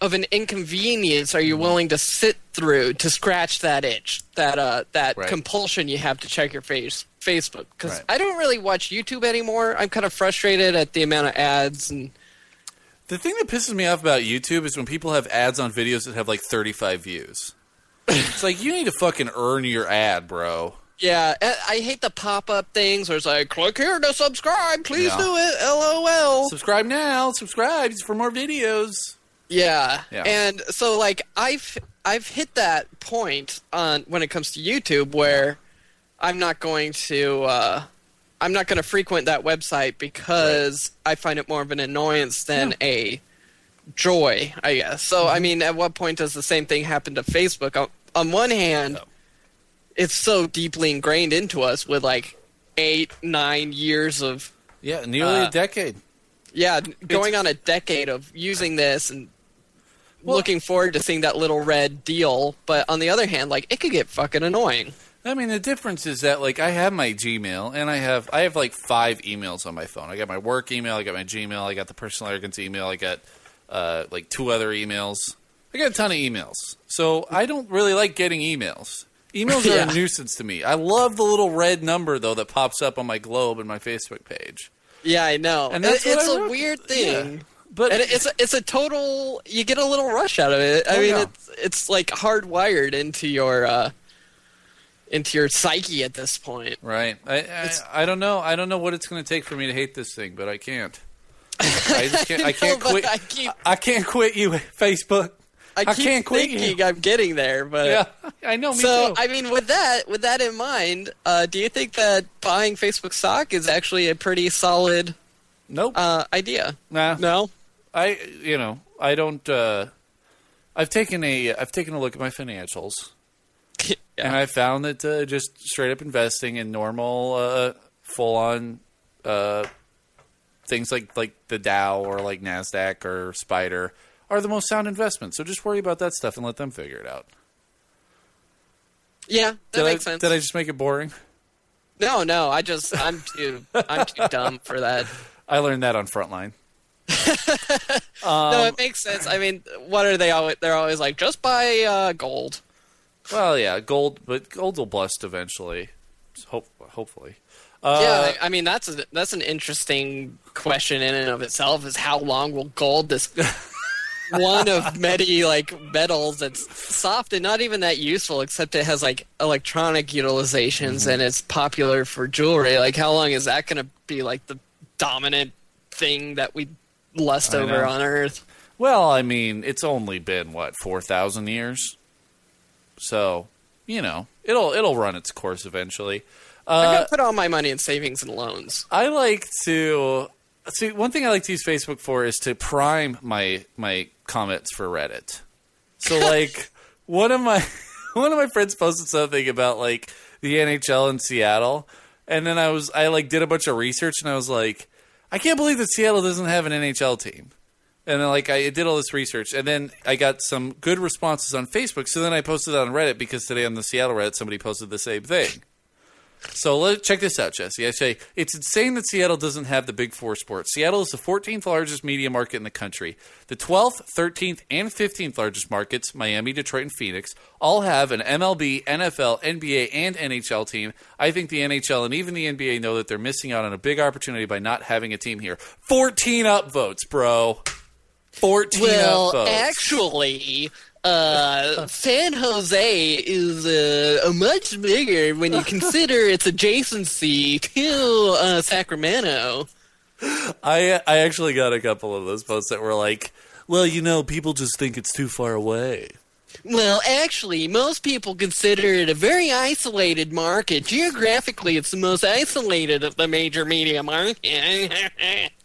of an inconvenience are you Mm-hmm. willing to sit through to scratch that itch, that uh, that Right. compulsion you have to check your face Facebook? Because Right. I don't really watch YouTube anymore. I'm kind of frustrated at the amount of ads and. The thing that pisses me off about YouTube is when people have ads on videos that have like 35 views. it's like you need to fucking earn your ad, bro. Yeah, I hate the pop-up things where it's like, click here to subscribe, please Yeah. do it, lol. Subscribe now. Subscribe for more videos. Yeah. Yeah. And so like I've I've hit that point on when it comes to YouTube where I'm not going to uh I'm not going to frequent that website because I find it more of an annoyance than a joy, I guess. So. I mean, at what point does the same thing happen to Facebook? On, on one hand, Yeah. it's so deeply ingrained into us with like 8 9 years of Yeah, nearly Uh, a decade. yeah, going on a decade of using this and Well- looking forward to seeing that little red deal. But on the other hand, like it could get fucking annoying. I mean, the difference is that like I have my Gmail and I have I have like five emails on my phone. I got my work email, I got my Gmail, I got the personal arrogance email, I got uh, like two other emails. I got a ton of emails, so I don't really like getting emails. Emails are Yeah. a nuisance to me. I love the little red number though that pops up on my globe and my Facebook page. Yeah, I know. And that's It- it's a weird yeah. thing. But And it's a, it's a total. You get a little rush out of it. I Oh, mean, yeah. it's it's like hardwired into your uh, into your psyche at this point. right, I, I I don't know. I don't know what it's going to take for me to hate this thing, but I can't. I just can't. I know, can't but quit. I keep I can't quit you, Facebook. I, I can't quit you. I'm getting there, but Yeah, I know. Me so too. I mean, with that with that in mind, uh, do you think that buying Facebook stock is actually a pretty solid nope. uh, idea? nah. No. I. You know. I don't. uh I've taken a. I've taken a look at my financials, and. I found that uh, just straight up investing in normal, uh, full on, uh, things like like the Dow or like Nasdaq or Spider are the most sound investments. So just worry about that stuff and let them figure it out. yeah, that Did makes I, sense. Did I just make it boring? No, no, I just I'm too I'm too dumb for that. I learned that on Frontline. no, Um, it makes sense. I mean, what are they always? They're always like, just buy uh, gold. Well, yeah, gold, but gold will bust eventually. Hope, hopefully. Uh, yeah, I mean that's a, that's an interesting question in and of itself. Is how long will gold this one of many like metals that's soft and not even that useful, except it has like electronic utilizations Mm-hmm. and it's popular for jewelry. Like, how long is that going to be like the dominant thing that we lust I over know. on Earth? Well, I mean, it's only been what four thousand years, so you know it'll it'll run its course eventually. I'm Uh, gonna put all my money in savings and loans. I like to see one thing I like to use Facebook for is to prime my my comments for Reddit. So like one of my one of my friends posted something about like the NHL in Seattle, and then I was I like did a bunch of research and I was like, I can't believe that Seattle doesn't have an NHL team. And then like I did all this research, and then I got some good responses on Facebook. So then I posted it on Reddit because today on the Seattle Reddit somebody posted the same thing. So let check this out, Jesse. I say it's insane that Seattle doesn't have the big four sports. Seattle is the 14th largest media market in the country. The 12th, 13th, and 15th largest markets, Miami, Detroit, and Phoenix, all have an MLB, NFL, NBA, and NHL team. I think the NHL and even the NBA know that they're missing out on a big opportunity by not having a team here. 14 upvotes, bro. 14 Well, actually, uh, San Jose is uh, much bigger when you consider its adjacency to uh, Sacramento. I I actually got a couple of those posts that were like, well, you know, people just think it's too far away. Well, actually, most people consider it a very isolated market. Geographically, it's the most isolated of the major media markets.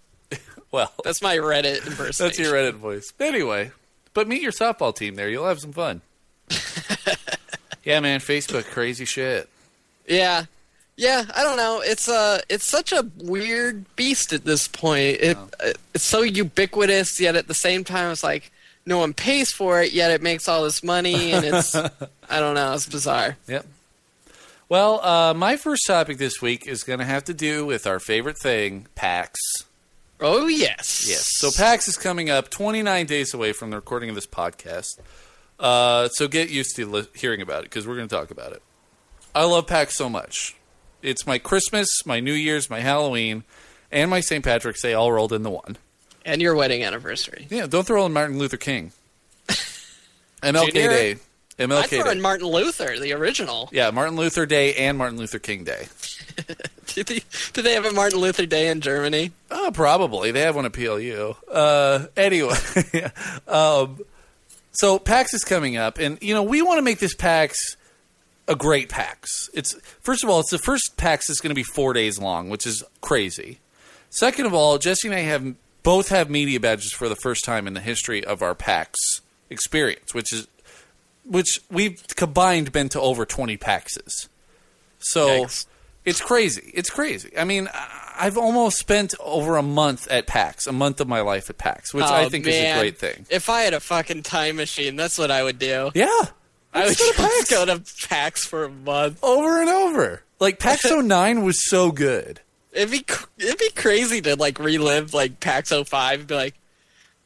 Well, That's my Reddit impersonation. that's your Reddit voice. Anyway, but meet your softball team there. You'll have some fun. yeah, man, Facebook, crazy shit. Yeah. Yeah, I don't know. It's uh it's such a weird beast at this point. It uh, it's so ubiquitous, yet at the same time, it's like no one pays for it, yet it makes all this money, and it's I don't know. It's bizarre. Yep. Well, uh, my first topic this week is going to have to do with our favorite thing, PAX. Oh yes, Yes. So PAX is coming up 29 days away from the recording of this podcast. Uh, so get used to li- hearing about it because we're going to talk about it. I love PAX so much. It's my Christmas, my New Year's, my Halloween, and my St. Patrick's Day all rolled into one. and your wedding anniversary. Yeah, don't throw in Martin Luther King. MLK Junior? Day. I MLK throw in Martin Luther, the original. yeah, Martin Luther Day and Martin Luther King Day. do, they, did they have a Martin Luther Day in Germany? Oh, probably. They have one at PLU. Uh, anyway, um, so PAX is coming up, and you know we want to make this PAX a great PAX. It's first of all, it's the first PAX that's going to be four days long, which is crazy. Second of all, Jesse and I have both have media badges for the first time in the history of our PAX experience, which is which we've combined been to over twenty PAXs. So Yikes. it's crazy. It's crazy. I mean, I- I've almost spent over a month at PAX, a month of my life at PAX, which I Oh, think is a great thing. If I had a fucking time machine, that's what I would do. Yeah. I would Let's go to just PAX. go to PAX for a month. over and over. Like PAX 09 was so good. It'd be it'd be crazy to like relive like PAX 05 and be like,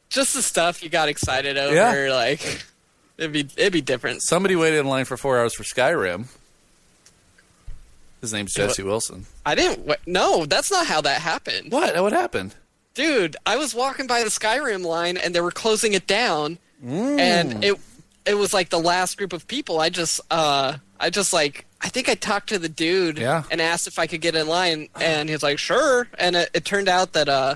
just the stuff you got excited over. Yeah. Like, it'd be it'd be different. Somebody waited in line for four hours for Skyrim. His name's Jesse Wilson. I didn't. wa- No, that's not how that happened, What? What happened? dude. I was walking by the Skyrim line and they were closing it down, Mm. and it it was like the last group of people. I just uh I just like I think I talked to the dude Yeah. and asked if I could get in line, and he was like, "Sure." And it, it turned out that uh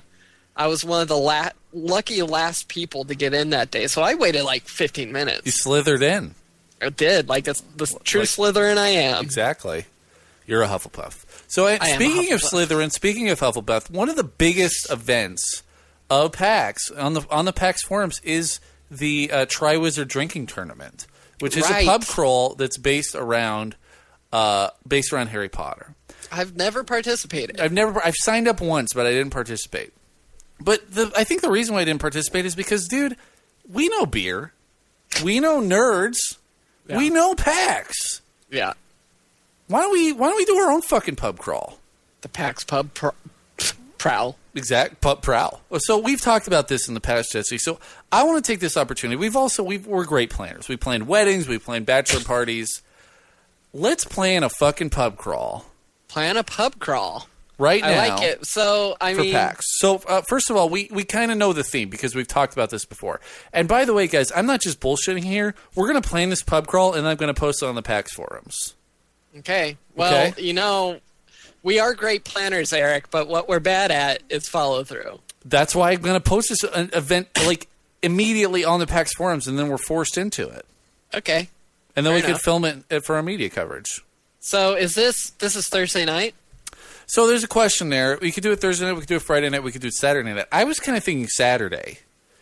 I was one of the la- lucky last people to get in that day, so I waited like 15 minutes. You slithered in. I did. Like that's the true Like- Slytherin I am. Exactly. You're a Hufflepuff. So, I speaking of. Slytherin, speaking of Hufflepuff, one of the biggest events of PAX on the on the PAX forums is the uh, Triwizard Drinking Tournament, which is Right. a pub crawl that's based around uh, based around Harry Potter. I've never participated. I've never I've signed up once, but I didn't participate. But the, I think the reason why I didn't participate is because, dude, we know beer, we know nerds, we know PAX. yeah, Why don't we Why don't we do our own fucking pub crawl? the PAX pub pr- prowl. Exact pub prowl. So we've talked about this in the past, Jesse. So I want to take this opportunity. We've also we've, we're great planners. We planned weddings. We planned bachelor parties. Let's plan a fucking pub crawl Plan a pub crawl. Right now, I like it. So I for mean, PAX. So uh, first of all, we, we kind of know the theme because we've talked about this before. And by the way, guys, I'm not just bullshitting here. We're going to plan this pub crawl, and I'm going to post it on the PAX forums. okay. Well, Okay. you know, we are great planners, Eric, but what we're bad at is follow through. That's why I'm going to post this uh, event like immediately on the PAX forums, and then we're forced into it, Okay. and then Fair we can enough. film it uh, for our media coverage. So is this this is Thursday night? So there's a question there. We could do it Thursday night. We could do it Friday night. We could do it Saturday night. I was kind of thinking Saturday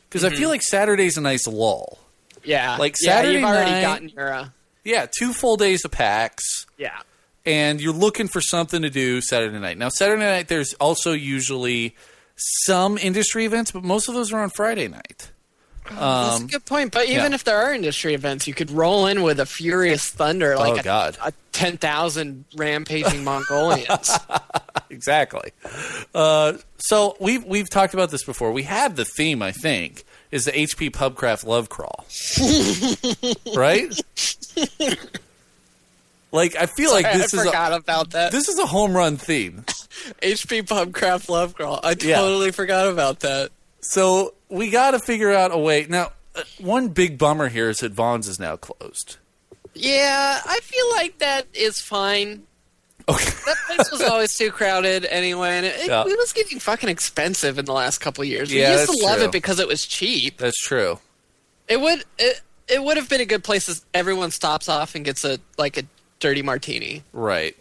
because I feel like Saturday's a nice lull. Yeah. Like yeah, Saturday you've already night- gotten your uh, Yeah, two full days of PAX. yeah. and you're looking for something to do Saturday night. Now, Saturday night, there's also usually some industry events, but most of those are on Friday night. That's a Um, good point. But even yeah. if there are industry events, you could roll in with a furious thunder, like Oh, a, God. a ten thousand rampaging Mongolians. exactly. Uh, so we've we've talked about this before. We have the theme, I think, is the HP Pubcraft Love Crawl, right? like I feel like I this is forgot a, about that. this is a home run theme. HP Pubcraft Love Crawl. I Yeah. totally forgot about that. So we got to figure out a way. Now, uh, one big bummer here is that Von's is now closed. Yeah, I feel like that is fine. Okay. That place was always too crowded anyway, and it, Yeah. it was getting fucking expensive in the last couple of years. Yeah, we used to love true. it because it was cheap. That's true. It would it, it would have been a good place if everyone stops off and gets a like a dirty martini. Right.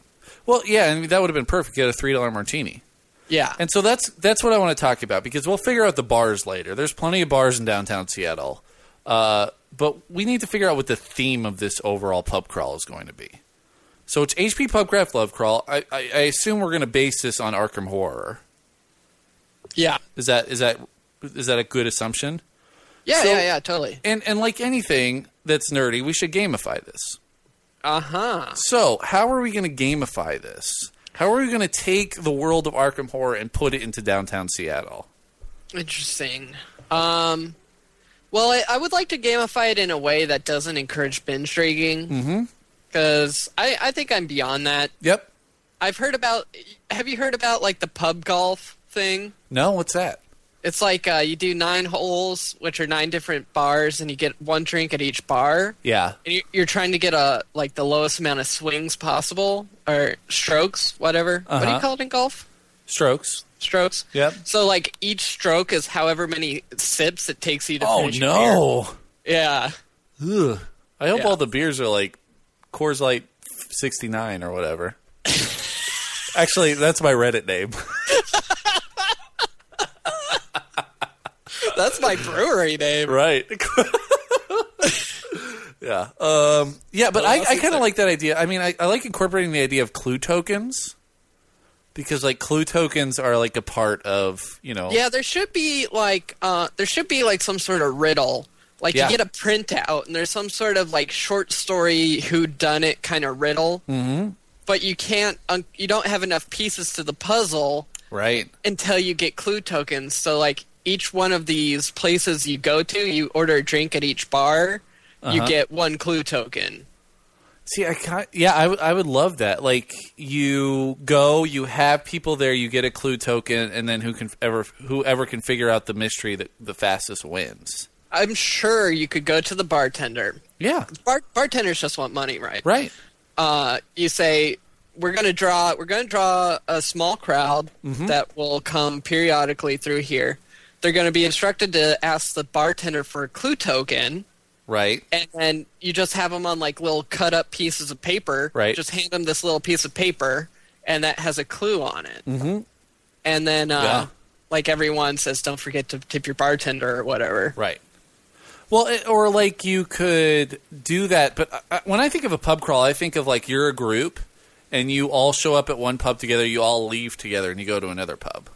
Well, yeah, and that would have been perfect. Get a three dollar martini. Yeah. And so that's that's what I want to talk about because we'll figure out the bars later. There's plenty of bars in downtown Seattle, uh, but we need to figure out what the theme of this overall pub crawl is going to be. So it's HP Pubcraft Love Crawl. I, I, I assume we're going to base this on Arkham Horror. Yeah. Is that is that is that a good assumption? Yeah, So- yeah, yeah, totally. And and like anything that's nerdy, we should gamify this. Uh huh. So how are we going to gamify this? How are we going to take the world of Arkham Horror and put it into downtown Seattle? Interesting. Um, well, I, I would like to gamify it in a way that doesn't encourage binge drinking. Mm-hmm. Because I, I think I'm beyond that. Yep. I've heard about. Have you heard about like the pub golf thing? No, what's that? It's like uh, you do nine holes, which are nine different bars, and you get one drink at each bar. Yeah. And you- you're trying to get a like the lowest amount of swings possible or strokes, whatever. What do Uh-huh. you call it in golf? Strokes. Strokes. Yep. So like each stroke is however many sips it takes you to Oh finish. your no. beer. Yeah. Ugh. I hope Yeah. all the beers are like Coors Light 69 or whatever. Actually, that's my Reddit name. That's my brewery name. right. yeah. Um, yeah, but I, I kind of like that idea. I mean, I, I like incorporating the idea of clue tokens because, like, clue tokens are like a part of, you know. Yeah, there should be like uh there should be like some sort of riddle. Like Yeah. you get a printout and there's some sort of like short story who done it kind of riddle. Mhm. But you can't un- you don't have enough pieces to the puzzle Right. until you get clue tokens. So like each one of these places you go to, you order a drink at each bar, you Uh-huh. get one clue token. See, I kind yeah, I would I would love that. Like you go, you have people there, you get a clue token, and then who can ever whoever can figure out the mystery that the fastest wins. I'm sure you could go to the bartender. Yeah, Bar- bartenders just want money, right? right. uh, you say we're going to draw we're going to draw a small crowd that will come periodically through here. They're going to be instructed to ask the bartender for a clue token, Right. and then you just have them on like little cut up pieces of paper. Right. Just hand them this little piece of paper, and that has a clue on it. Mhm. And then, uh, Yeah. like everyone says, don't forget to tip your bartender or whatever. Right. Well, it, or like you could do that, but I, I- when I think of a pub crawl, I think of like you're a group and you all show up at one pub together, you all leave together, and you go to another pub.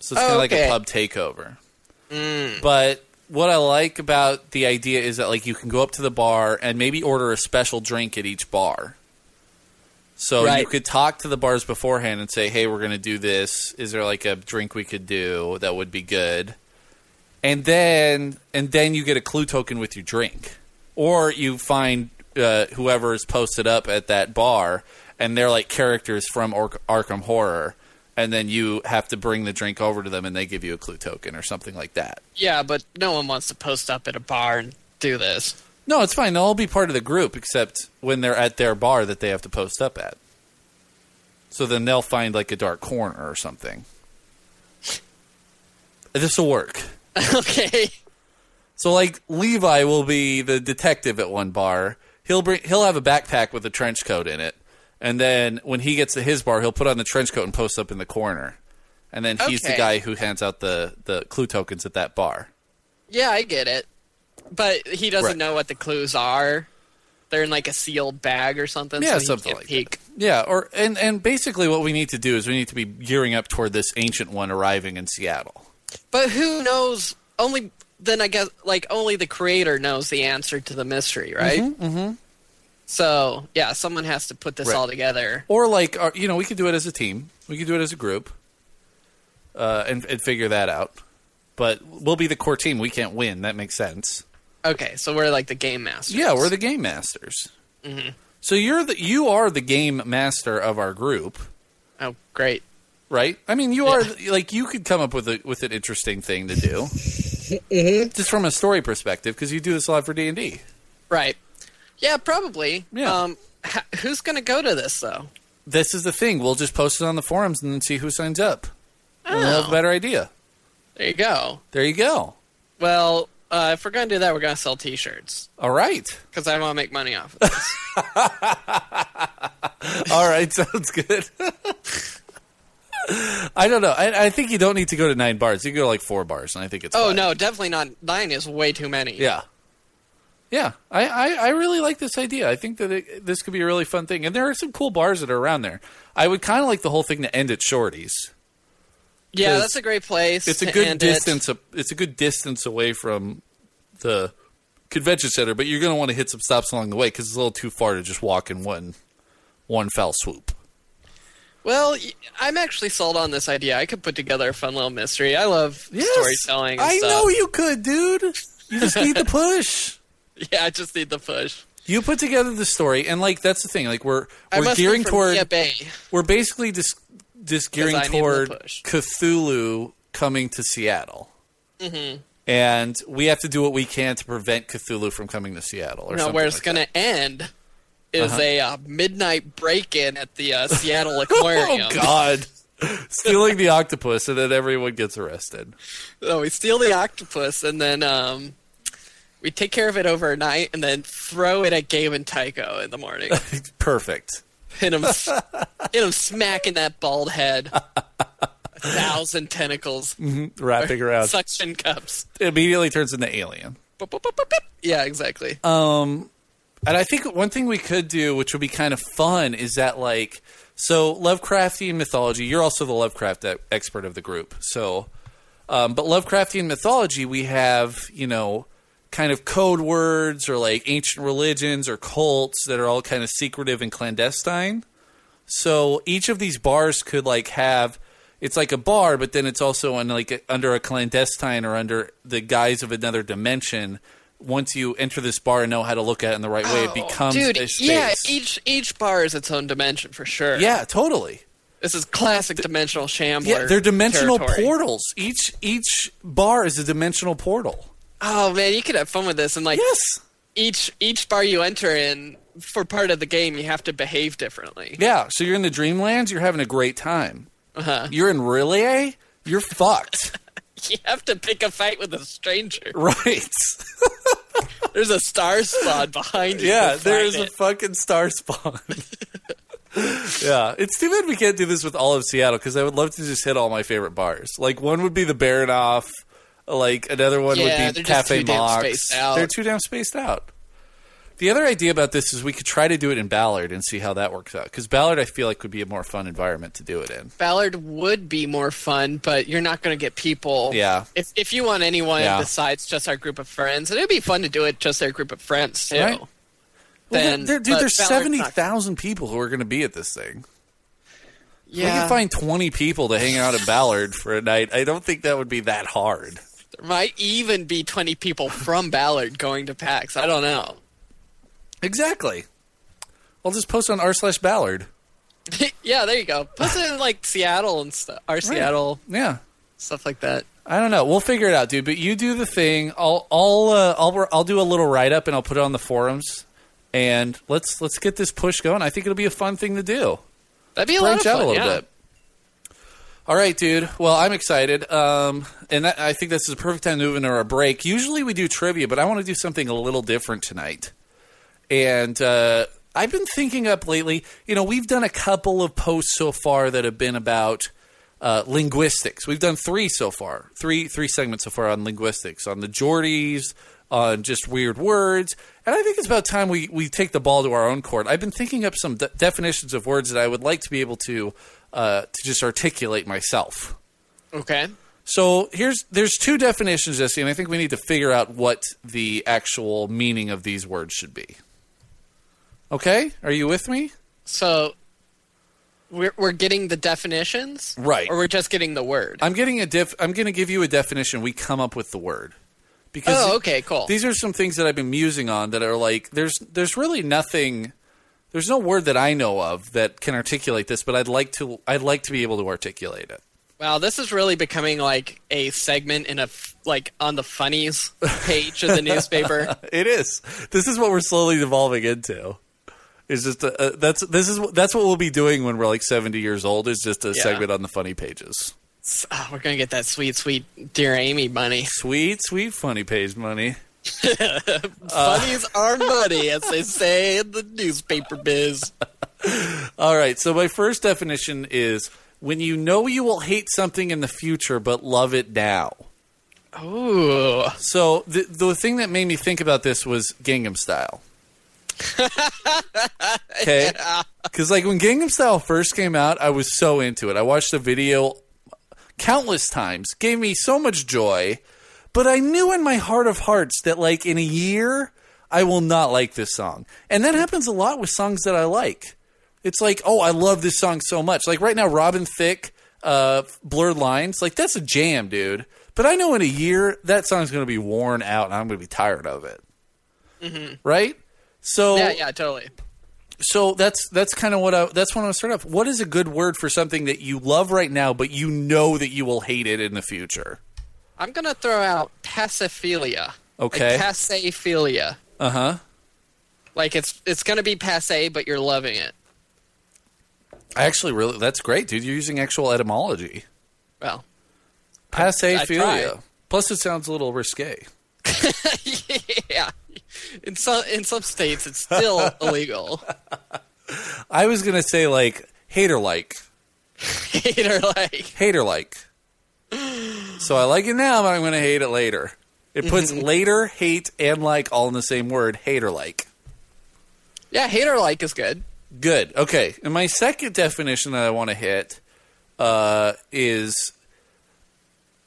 So it's kind of like a pub takeover. But what I like about the idea is that like you can go up to the bar and maybe order a special drink at each bar. So you could talk to the bars beforehand and say, "Hey, we're going to do this. Is there like a drink we could do that would be good?" And then and then you get a clue token with your drink, or you find uh, whoever is posted up at that bar, and they're like characters from Arkham Horror, and then you have to bring the drink over to them, and they give you a clue token or something like that. Yeah, but no one wants to post up at a bar and do this. No, it's fine. They'll all be part of the group, except when they're at their bar that they have to post up at. So then they'll find like a dark corner or something. This will work. okay. So like Levi will be the detective at one bar. He'll bring he'll have a backpack with a trench coat in it. And then when he gets to his bar, he'll put on the trench coat and post up in the corner. And then he's the guy who hands out the, the clue tokens at that bar. Yeah, I get it. But he doesn't Right. know what the clues are. They're in like a sealed bag or something. Yeah, so he something can't like peek. Yeah, or and, and basically what we need to do is we need to be gearing up toward this ancient one arriving in Seattle. But who knows? Only then I guess like only the creator knows the answer to the mystery, right? Mm-hmm. So yeah, someone has to put this Right. all together. Or like, uh, you know, we could do it as a team. We could do it as a group, uh, and, and figure that out. But we'll be the core team. We can't win. That makes sense. Okay, so we're like the game masters. Yeah, we're the game masters. So you're the you are the game master of our group, Oh, great. right? I mean, you are the- like you could come up with a with an interesting thing to do, just from a story perspective, because you do this a lot for D and D. Right. Yeah, probably. Yeah. Um, who's gonna go to this though? This is the thing. We'll just post it on the forums and then see who signs up. And We'll have a Oh. better idea. There you go. There you go. Well, uh, if we're gonna do that, we're gonna sell T-shirts All right. because I want to make money off of this. All right, sounds good. I don't know. I, I think you don't need to go to nine bars. You can go to like four bars, and I think it's oh fine. no, definitely not. Nine is way too many. Yeah. Yeah, I, I, I really like this idea. I think that it, this could be a really fun thing, and there are some cool bars that are around there. I would kind of like the whole thing to end at Shorty's. Yeah, that's a great place. It's a good end it. distance. It's a good distance away from the convention center, but you're going to want to hit some stops along the way because it's a little too far to just walk in one one foul swoop. Well, I'm actually sold on this idea. I could put together a fun little mystery. I love storytelling. And I stuff. know you could, dude. You just need the push. Yeah, I just need the push. You put together the story, and like that's the thing. Like we're we're gearing toward Bay. we're basically just just gearing I need the toward. Cthulhu coming to Seattle. Mm-hmm. And we have to do what we can to prevent Cthulhu from coming to Seattle. Or No, where it's like going to end is Uh-huh. a uh, midnight break-in at the uh, Seattle Aquarium. Oh God! Stealing the octopus, and then everyone gets arrested. So we steal the octopus and then um, we take care of it overnight and then throw it at Gabe and Tycho in the morning. Perfect. hit him, hit him smack in that bald head. A thousand tentacles, Wrapping around, suction cups. It immediately turns into alien. Boop, boop, boop. Yeah, exactly. Um, and I think one thing we could do, which would be kind of fun, is that like so Lovecraftian mythology. You're also the Lovecraft expert of the group, so. Um, but Lovecraftian mythology, we have you know kind of code words or like ancient religions or cults that are all kind of secretive and clandestine. So each of these bars could like have it's like a bar, but then it's also in like a, under a clandestine or under the guise of another dimension. Once you enter this bar and know how to look at it in the right way, it oh, becomes Oh, Dude, a space. yeah, each each bar is its own dimension for sure. yeah, totally. This is classic dimensional shambler. Yeah, they're dimensional territory. portals. Each each bar is a dimensional portal. Oh man, you could have fun with this and like Yes. each each bar you enter in for part of the game you have to behave differently. Yeah. So you're in the Dreamlands. You're having a great time. Uh-huh. You're in R'lyeh. You're fucked. You have to pick a fight with a stranger. right. There's a star spawn behind you. Yeah, there is fight a fucking star spawn. yeah, it's too bad we can't do this with all of Seattle because I would love to just hit all my favorite bars. Like one would be the Baranof, like another one Yeah, would be Cafe Mox. They're too damn spaced out. The other idea about this is we could try to do it in Ballard and see how that works out. Because Ballard, I feel like, would be a more fun environment to do it in. Ballard would be more fun, but you're not going to get people. Yeah. If if you want anyone Yeah. besides just our group of friends, and it'd be fun to do it just our group of friends too. Right. Well, Then, there, dude, but there's seventy thousand people who are going to be at this thing. Yeah. We can find twenty people to hang out at Ballard for a night. I don't think that would be that hard. Might even be 20 people from Ballard going to PAX. I don't know. Exactly. I'll just post on r slash Ballard. yeah, there you go. Post it in like Seattle and stuff, our Seattle Yeah. stuff like that. I don't know. We'll figure it out, dude. But you do the thing. I'll I'll uh, I'll I'll do a little write up and I'll put it on the forums. And let's let's get this push going. I think it'll be a fun thing to do. That'd be a lot of Branch fun. a little yeah. bit. All right, dude. Well, I'm excited, um, and that, I think this is a perfect time to move into our break. Usually we do trivia, but I want to do something a little different tonight. And uh, I've been thinking up lately. You know, we've done a couple of posts so far that have been about uh, linguistics. We've done three so far, three three segments so far on linguistics, on the Geordies, on just weird words. And I think it's about time we, we take the ball to our own court. I've been thinking up some de- definitions of words that I would like to be able to uh, to just articulate myself. Okay. So here's there's two definitions, Jesse, and I think we need to figure out what the actual meaning of these words should be. Okay, are you with me? So we're we're getting the definitions, Right. Or we're just getting the word. I'm getting a diff. I'm going to give you a definition. We come up with the word because oh, okay, cool. these are some things that I've been musing on that are like there's there's really nothing. There's no word that I know of that can articulate this, but I'd like to. I'd like to be able to articulate it. Wow, this is really becoming like a segment in a f- like on the funnies page of the newspaper. It is. This is what we're slowly evolving into. Is just a, uh, that's this is that's what we'll be doing when we're like 70 years old. Is just a Yeah. segment on the funny pages. Oh, we're gonna get that sweet, sweet dear Amy money. Sweet, sweet funny page money. Funnies are money, as they say in the newspaper biz. All right. So my first definition is when you know you will hate something in the future but love it now. Ooh. So the the thing that made me think about this was Gangnam Style. Okay, because like when Gangnam Style first came out, I was so into it. I watched the video countless times, gave me so much joy. But I knew in my heart of hearts that like in a year, I will not like this song, and that happens a lot with songs that I like. It's like, oh, I love this song so much. Like right now, Robin Thicke, uh, Blurred Lines, like that's a jam, dude. But I know in a year that song's going to be worn out, and I'm going to be tired of it. Right? So Yeah, yeah, totally. so that's that's kind of what I that's what I want to start off. What is a good word for something that you love right now, but you know that you will hate it in the future? I'm gonna throw out passiphilia. Okay. Like. Uh huh. Like it's it's gonna be passe, but you're loving it. I actually really that's great, dude. You're using actual etymology. Well, Passe I philia. tried. Plus, it sounds a little risque. yeah. In some in some states, it's still illegal. I was gonna say like hater like, Hater like. hater like. So I like it now, but I'm gonna hate it later. It puts later, hate, and like all in the same word. Hater like. Yeah, hater like is good. Good. Okay. And my second definition that I want to hit uh, is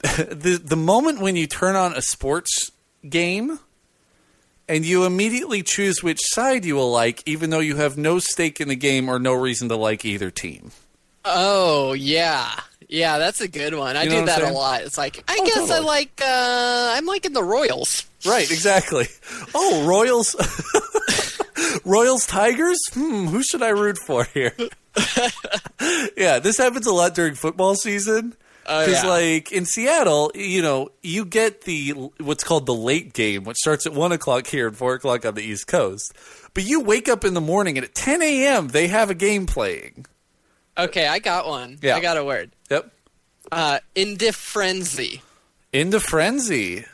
the the moment when you turn on a sports game and you immediately choose which side you will like, even though you have no stake in the game or no reason to like either team. Oh yeah, yeah, that's a good one. I You know do that a lot. It's like I Oh, guess I like uh, I'm liking the Royals. Right. Exactly. Oh, Royals. Royals Tigers? Hmm, who should I root for here? yeah, this happens a lot during football season. Oh, Because, yeah. like in Seattle, you know, you get the what's called the late game, which starts at one o'clock here and four o'clock on the East Coast. But you wake up in the morning and at 10 a.m. they have a game playing. Okay, I got one. Yeah. I got a word. Uh, indifferency. Into frenzy.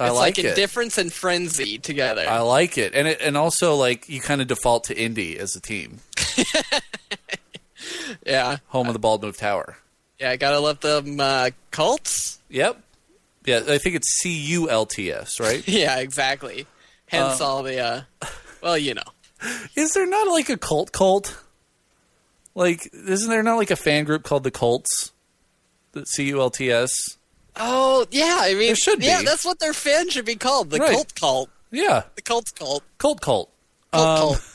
I it's like, like, it. indifference and frenzy together. I like it, and it, and also like you kind of default to Indy as a team, yeah, home of the Bald Move Tower. yeah. I gotta love them uh, cults. Yep. Yeah, I think it's C U L T S, right? Yeah, exactly. Hence Um, all the. Uh, well, you know. Is there not like a cult cult? Like, isn't there not like a fan group called the Cults? The C U L T S. Oh yeah, I mean, There should be. yeah, that's what their fan should be called. The Right. cult cult. Yeah, The cult cult. cult cult. Cult Um, cult.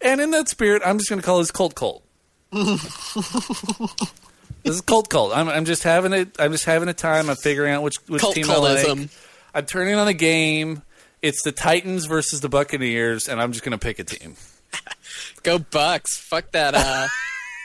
And in that spirit, I'm just going to call this cult cult. this is cult cult. I'm, I'm just having it. I'm just having a time. I'm figuring out which which Cult team I like. cultism. I'm turning on the game. It's the Titans versus the Buccaneers, and I'm just going to pick a team. Go Bucks. Fuck that uh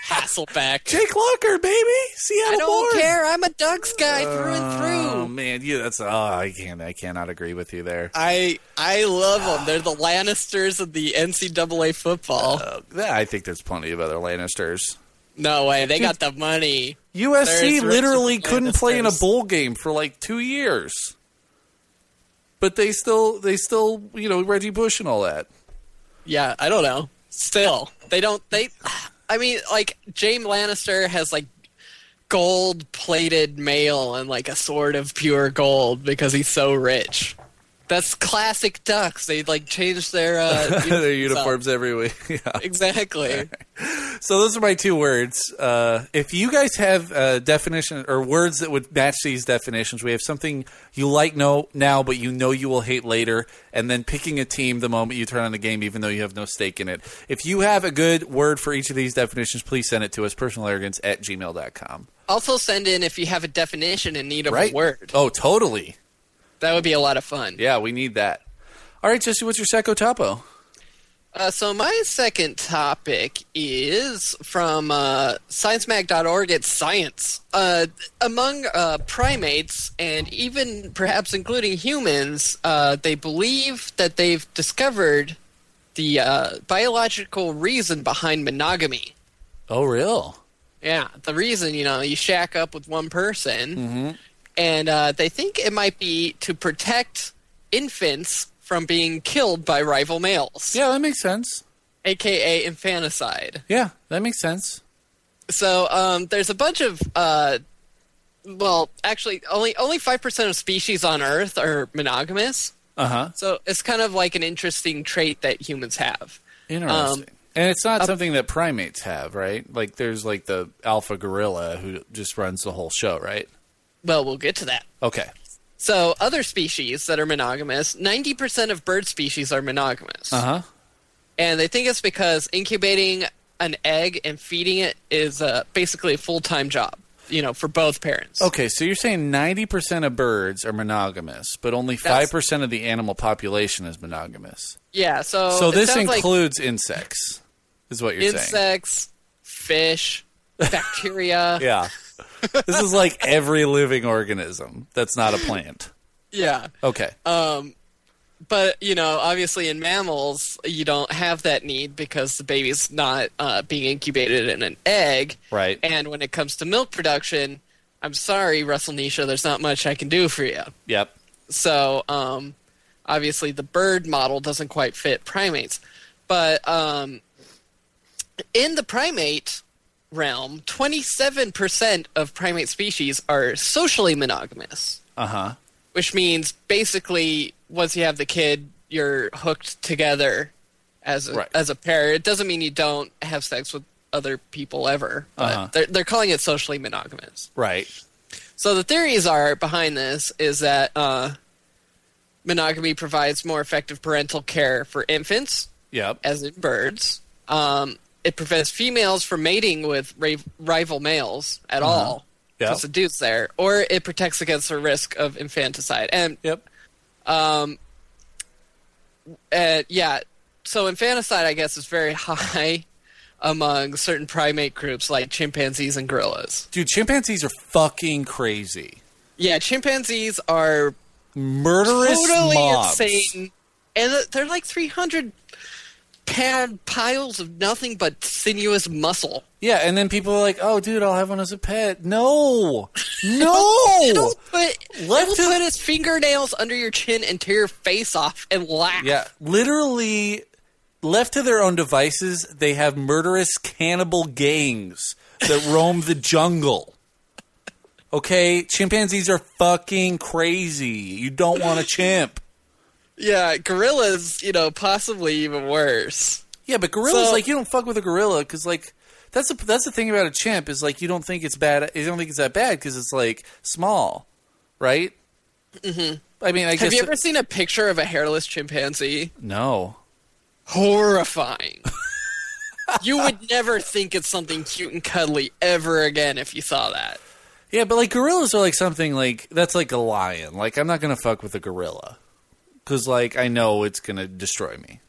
Hasselbeck. Jake Locker, baby, Seattle I don't born. care. I'm a Ducks guy through and through. Oh man, you that's oh I can't I cannot agree with you there. I I love them. They're the Lannisters of the NCAA football. Uh, I think there's plenty of other Lannisters. No way. They got the money. USC literally couldn't play in a bowl game for like two years, but they still they still you know Reggie Bush and all that. Yeah, I don't know. Still, they don't. They. I mean, like James Lannister has like gold-plated mail and like a sword of pure gold because he's so rich. That's classic Ducks. They like change their uh, Their uniforms up. every week. yeah. Exactly. So those are my two words. Uh, if you guys have uh, definition or words that would match these definitions, we have something you like no now, but you know you will hate later, and then picking a team the moment you turn on the game, even though you have no stake in it. If you have a good word for each of these definitions, please send it to us, Personal arrogance at gmail.com. also, send in if you have a definition in need of Right? a word. Oh, totally. That would be a lot of fun. Yeah, we need that. All right, Jesse, what's your Seco Topo? Uh, so my second topic is from uh, sciencemag.org. It's science. Uh, among uh, primates and even perhaps including humans, uh, they believe that they've discovered the uh, biological reason behind monogamy. Oh, real? Yeah, the reason you know you shack up with one person, Mm-hmm. And uh, they think it might be to protect infants from being killed by rival males, Yeah, that makes sense. aka infanticide. Yeah, that makes sense. So um, there's a bunch of uh, well, actually, only only five percent of species on Earth are monogamous. Uh huh. So it's kind of like an interesting trait that humans have. Interesting. Um, and it's not something that primates have, right? Like there's like the alpha gorilla who just runs the whole show, right? Well, we'll get to that. Okay. So other species that are monogamous, ninety percent of bird species are monogamous, Uh huh. and they think it's because incubating an egg and feeding it is uh, basically a full time job. You know, for both parents. Okay, so you're saying 90% of birds are monogamous, but only 5% of the animal population is monogamous. Yeah. So so it this sounds like includes insects, is what you're saying. insects, fish, bacteria. Yeah. This is like every living organism that's not a plant. yeah. Okay. Um, but you know, obviously in mammals, you don't have that need because the baby's not uh, being incubated in an egg. Right. And when it comes to milk production, I'm sorry, Russell Nisha, there's not much I can do for you. Yep. So, um, obviously, the bird model doesn't quite fit primates. But um, in the primate realm, 27% of primate species are socially monogamous, Uh huh. which means basically once you have the kid, you're hooked together as a, Right. as a pair. It doesn't mean you don't have sex with other people ever, but Uh-huh. they're, they're calling it socially monogamous. Right. So the theories are behind this is that uh, monogamy provides more effective parental care for infants, Yep. as in birds. Um, it prevents females from mating with ra- rival males at all, Yep. because the dude's there, or it protects against the risk of infanticide. And Yep. um, uh, yeah, so infanticide, I guess, is very high among certain primate groups like chimpanzees and gorillas. Dude, chimpanzees are fucking crazy. Yeah, chimpanzees are Murderous totally mobs. insane, and they're like three hundred pound piles of nothing but sinuous muscle. Yeah, and then people are like, "Oh, dude, I'll have one as a pet." No, no. It'll put, Left it'll put its fingernails under your chin and tear your face off and laugh. Yeah, literally, left to their own devices, they have murderous cannibal gangs that roam the jungle. Okay, chimpanzees are fucking crazy. You don't want a chimp. Yeah. Gorillas, you know, possibly even worse. Yeah, but gorillas, So- like, you don't fuck with a gorilla because, like, that's the that's the thing about a chimp is like you don't think it's bad. You don't think it's that bad because it's like small, right? Mm-hmm. I mean, I Have you ever seen a picture of a hairless chimpanzee? no. Horrifying. you would never think it's something cute and cuddly ever again if you saw that. Yeah, but like gorillas are like something like that's like a lion. Like I'm not gonna fuck with a gorilla because like I know it's gonna destroy me.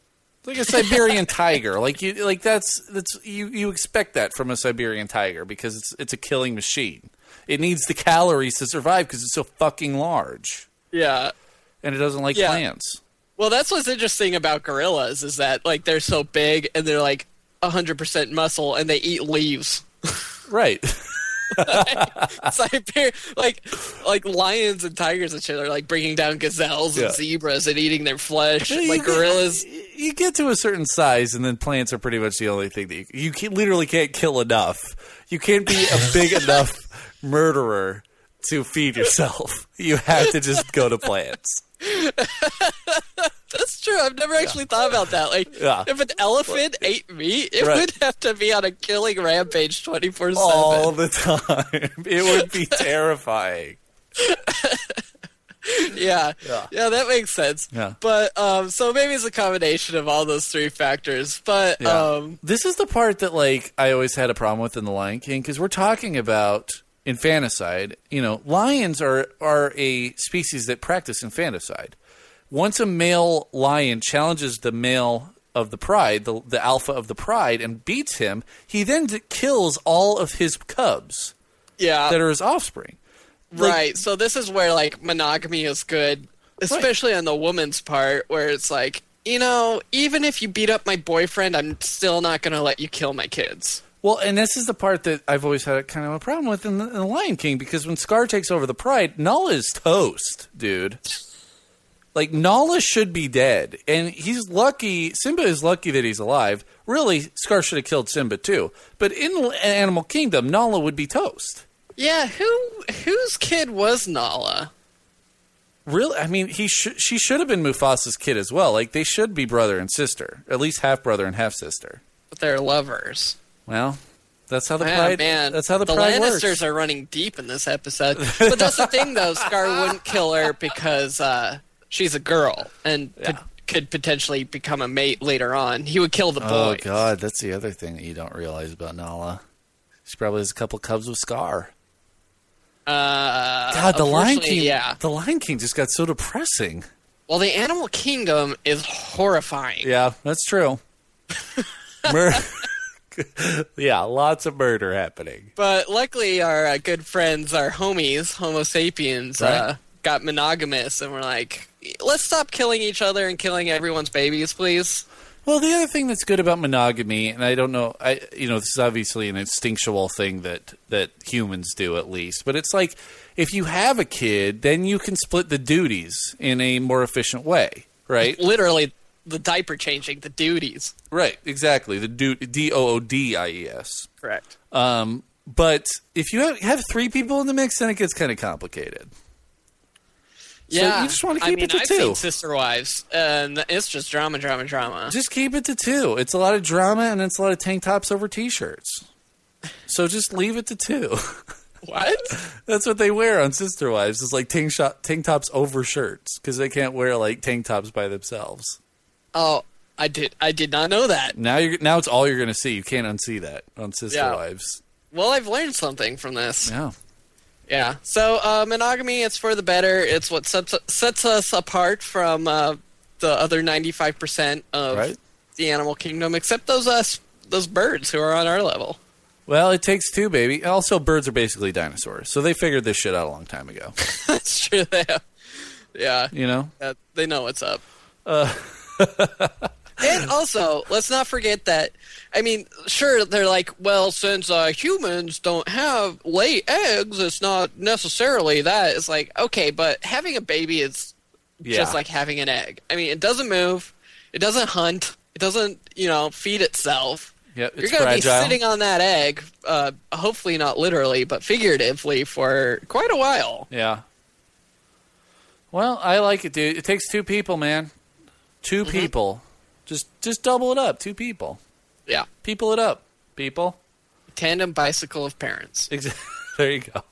Like a Siberian tiger, like you like that's that's you you expect that from a Siberian tiger because it's it's a killing machine. It needs the calories to survive because it's so fucking large Yeah. and it doesn't like Yeah. plants. Well, that's what's interesting about gorillas is that like they're so big and they're like 100% muscle and they eat leaves. Right. Siberia, like like lions and tigers and shit are like bringing down gazelles Yeah. and zebras and eating their flesh. You like get- gorillas. You get to a certain size, and then plants are pretty much the only thing that you, you can, literally can't kill enough. You can't be a big enough murderer to feed yourself. You have to just go to plants. That's true. I've never actually thought about that. Like, Yeah. if an elephant ate meat, it Right. would have to be on a killing rampage 24 7. All the time. It would be terrifying. Yeah. Yeah. yeah. that makes sense. Yeah. But, um, so maybe it's a combination of all those three factors. But, Yeah. um, this is the part that like I always had a problem with in The Lion King because we're talking about infanticide. You know, lions are are a species that practice infanticide. Once a male lion challenges the male of the pride, the, the alpha of the pride, and beats him, he then d- kills all of his cubs yeah. that are his offspring. Like- Right. So this is where like monogamy is good, especially on the woman's part, where it's like, you know, even if you beat up my boyfriend, I'm still not going to let you kill my kids. Well, and this is the part that I've always had kind of a problem with in the, in the Lion King because when Scar takes over the Pride, Nala is toast, dude. Like Nala should be dead, and he's lucky. Simba is lucky that he's alive. Really, Scar should have killed Simba too. But in Animal Kingdom, Nala would be toast. Yeah, who whose kid was Nala? Really? I mean, he sh- she should have been Mufasa's kid as well. Like they should be brother and sister, at least half brother and half sister. But they're lovers. Well, that's how the Man, pride. man, that's how the, the pride Lannisters works. are running deep in this episode. But that's the thing, though. Scar wouldn't kill her because uh, she's a girl and Yeah. pot- could potentially become a mate later on. He would kill the boy. Oh boys. God, that's the other thing that you don't realize about Nala. She probably has a couple cubs with Scar. Uh, God, the Lion King. Yeah. The Lion King just got so depressing. Well, the animal kingdom is horrifying. Yeah, that's true. Mur- yeah, lots of murder happening. But luckily, our uh, good friends, our homies, Homo sapiens, Right. uh, got monogamous, and we're like, let's stop killing each other and killing everyone's babies, please. Well, the other thing that's good about monogamy, and I don't know, I you know, this is obviously an instinctual thing that that humans do at least, but it's like if you have a kid, then you can split the duties in a more efficient way, right? Literally, the diaper changing, the duties. right, exactly. The du- D O O D I E S. Correct. Um, but if you have, have three people in the mix, then it gets kind of complicated. So Yeah, you just wanna I keep mean, it to I've two. seen Sister Wives, and it's just drama, drama, drama. Just keep it to two. It's a lot of drama and it's a lot of tank tops over t-shirts. So just leave it to two. what? That's what they wear on Sister Wives. It's like tank shot, tank tops over shirts because they can't wear like tank tops by themselves. Oh, I did. I did not know that. Now you're now it's all you're going to see. You can't unsee that on Sister Yeah. Wives. Well, I've learned something from this. Yeah. Yeah. So uh, monogamy, it's for the better. It's what sets sets us apart from uh, the other ninety five percent of Right. the animal kingdom, except those us those birds who are on our level. Well, it takes two, baby. Also, birds are basically dinosaurs, so they figured this shit out a long time ago. That's true. They have, yeah, You know. uh, they know what's up. And also, let's not forget that. I mean, sure, they're like, well, since uh, humans don't have lay eggs, it's not necessarily that. It's like, okay, but having a baby is Yeah. just like having an egg. I mean, it doesn't move, it doesn't hunt, it doesn't, you know, feed itself. Yep, You're going to be sitting on that egg, uh, hopefully not literally, but figuratively, for quite a while. Yeah. Well, I like it, dude. It takes two people, man. 2 Mm-hmm. people. Just just double it up. Two people. Yeah. People it up. People. Tandem bicycle of parents. Ex- there you go.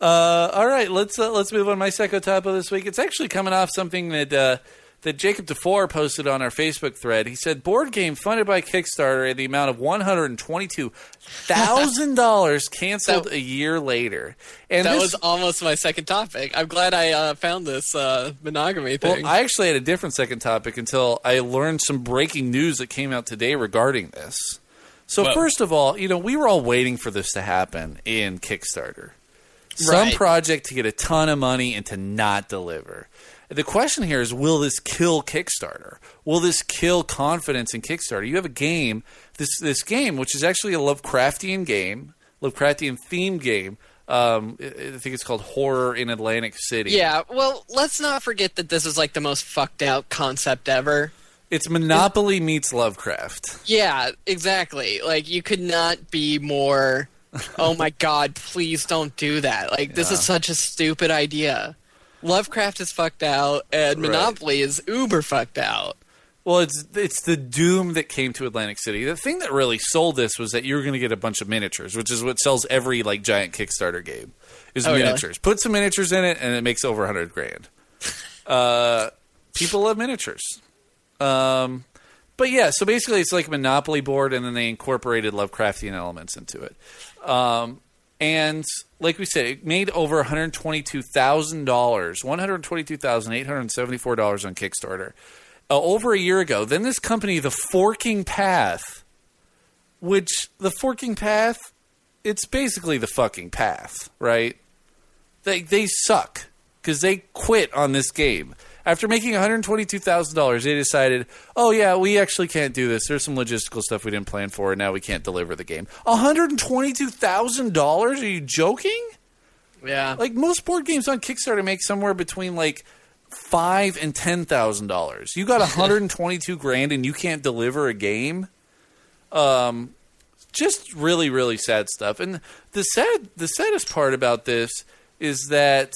Uh, all right, let's uh, let's move on. My psycho topo this week. It's actually coming off something that uh, that Jacob DeFore posted on our Facebook thread. He said, "Board game funded by Kickstarter at the amount of one hundred and twenty-two thousand dollars canceled That- a year later." And That this, was almost my second topic. I'm glad I uh, found this uh, monogamy Well, thing. I actually had a different second topic until I learned some breaking news that came out today regarding this. So, Whoa. first of all, you know, we were all waiting for this to happen in Kickstarter. Some Right. project to get a ton of money and to not deliver. The question here is will this kill Kickstarter? Will this kill confidence in Kickstarter? You have a game, this this game which is actually a Lovecraftian game, Lovecraftian themed game. Um, I I think it's called Horror in Atlantic City. yeah, well, let's not forget that this is like the most fucked out concept ever. It's Monopoly meets Lovecraft. Yeah, exactly. Like you could not be more. oh my god! Please don't do that. Like this is such a stupid idea. Lovecraft is fucked out, and Right. Monopoly is uber fucked out. Well, it's it's the doom that came to Atlantic City. The thing that really sold this was that you were going to get a bunch of miniatures, which is what sells every like giant Kickstarter game. Is Oh, really? miniatures. Put some miniatures in it, and it makes over hundred grand. Uh, people love miniatures. Um, but yeah, so basically, it's like a Monopoly board, and then they incorporated Lovecraftian elements into it. Um, and like we said, it made over one hundred twenty-two thousand dollars, one hundred twenty-two thousand eight hundred seventy-four dollars on Kickstarter uh, over a year ago. Then this company, The Forking Path, which the Forking Path, it's basically the fucking path, right? They they suck because they quit on this game. After making $122,000, they decided, oh, yeah, we actually can't do this. There's some logistical stuff we didn't plan for, and now we can't deliver the game. $122,000? Are you joking? Yeah. Like, most board games on Kickstarter make somewhere between, like, five and $10,000. You got 122 grand and you can't deliver a game? Um, just really really sad stuff. And the sad the saddest part about this is that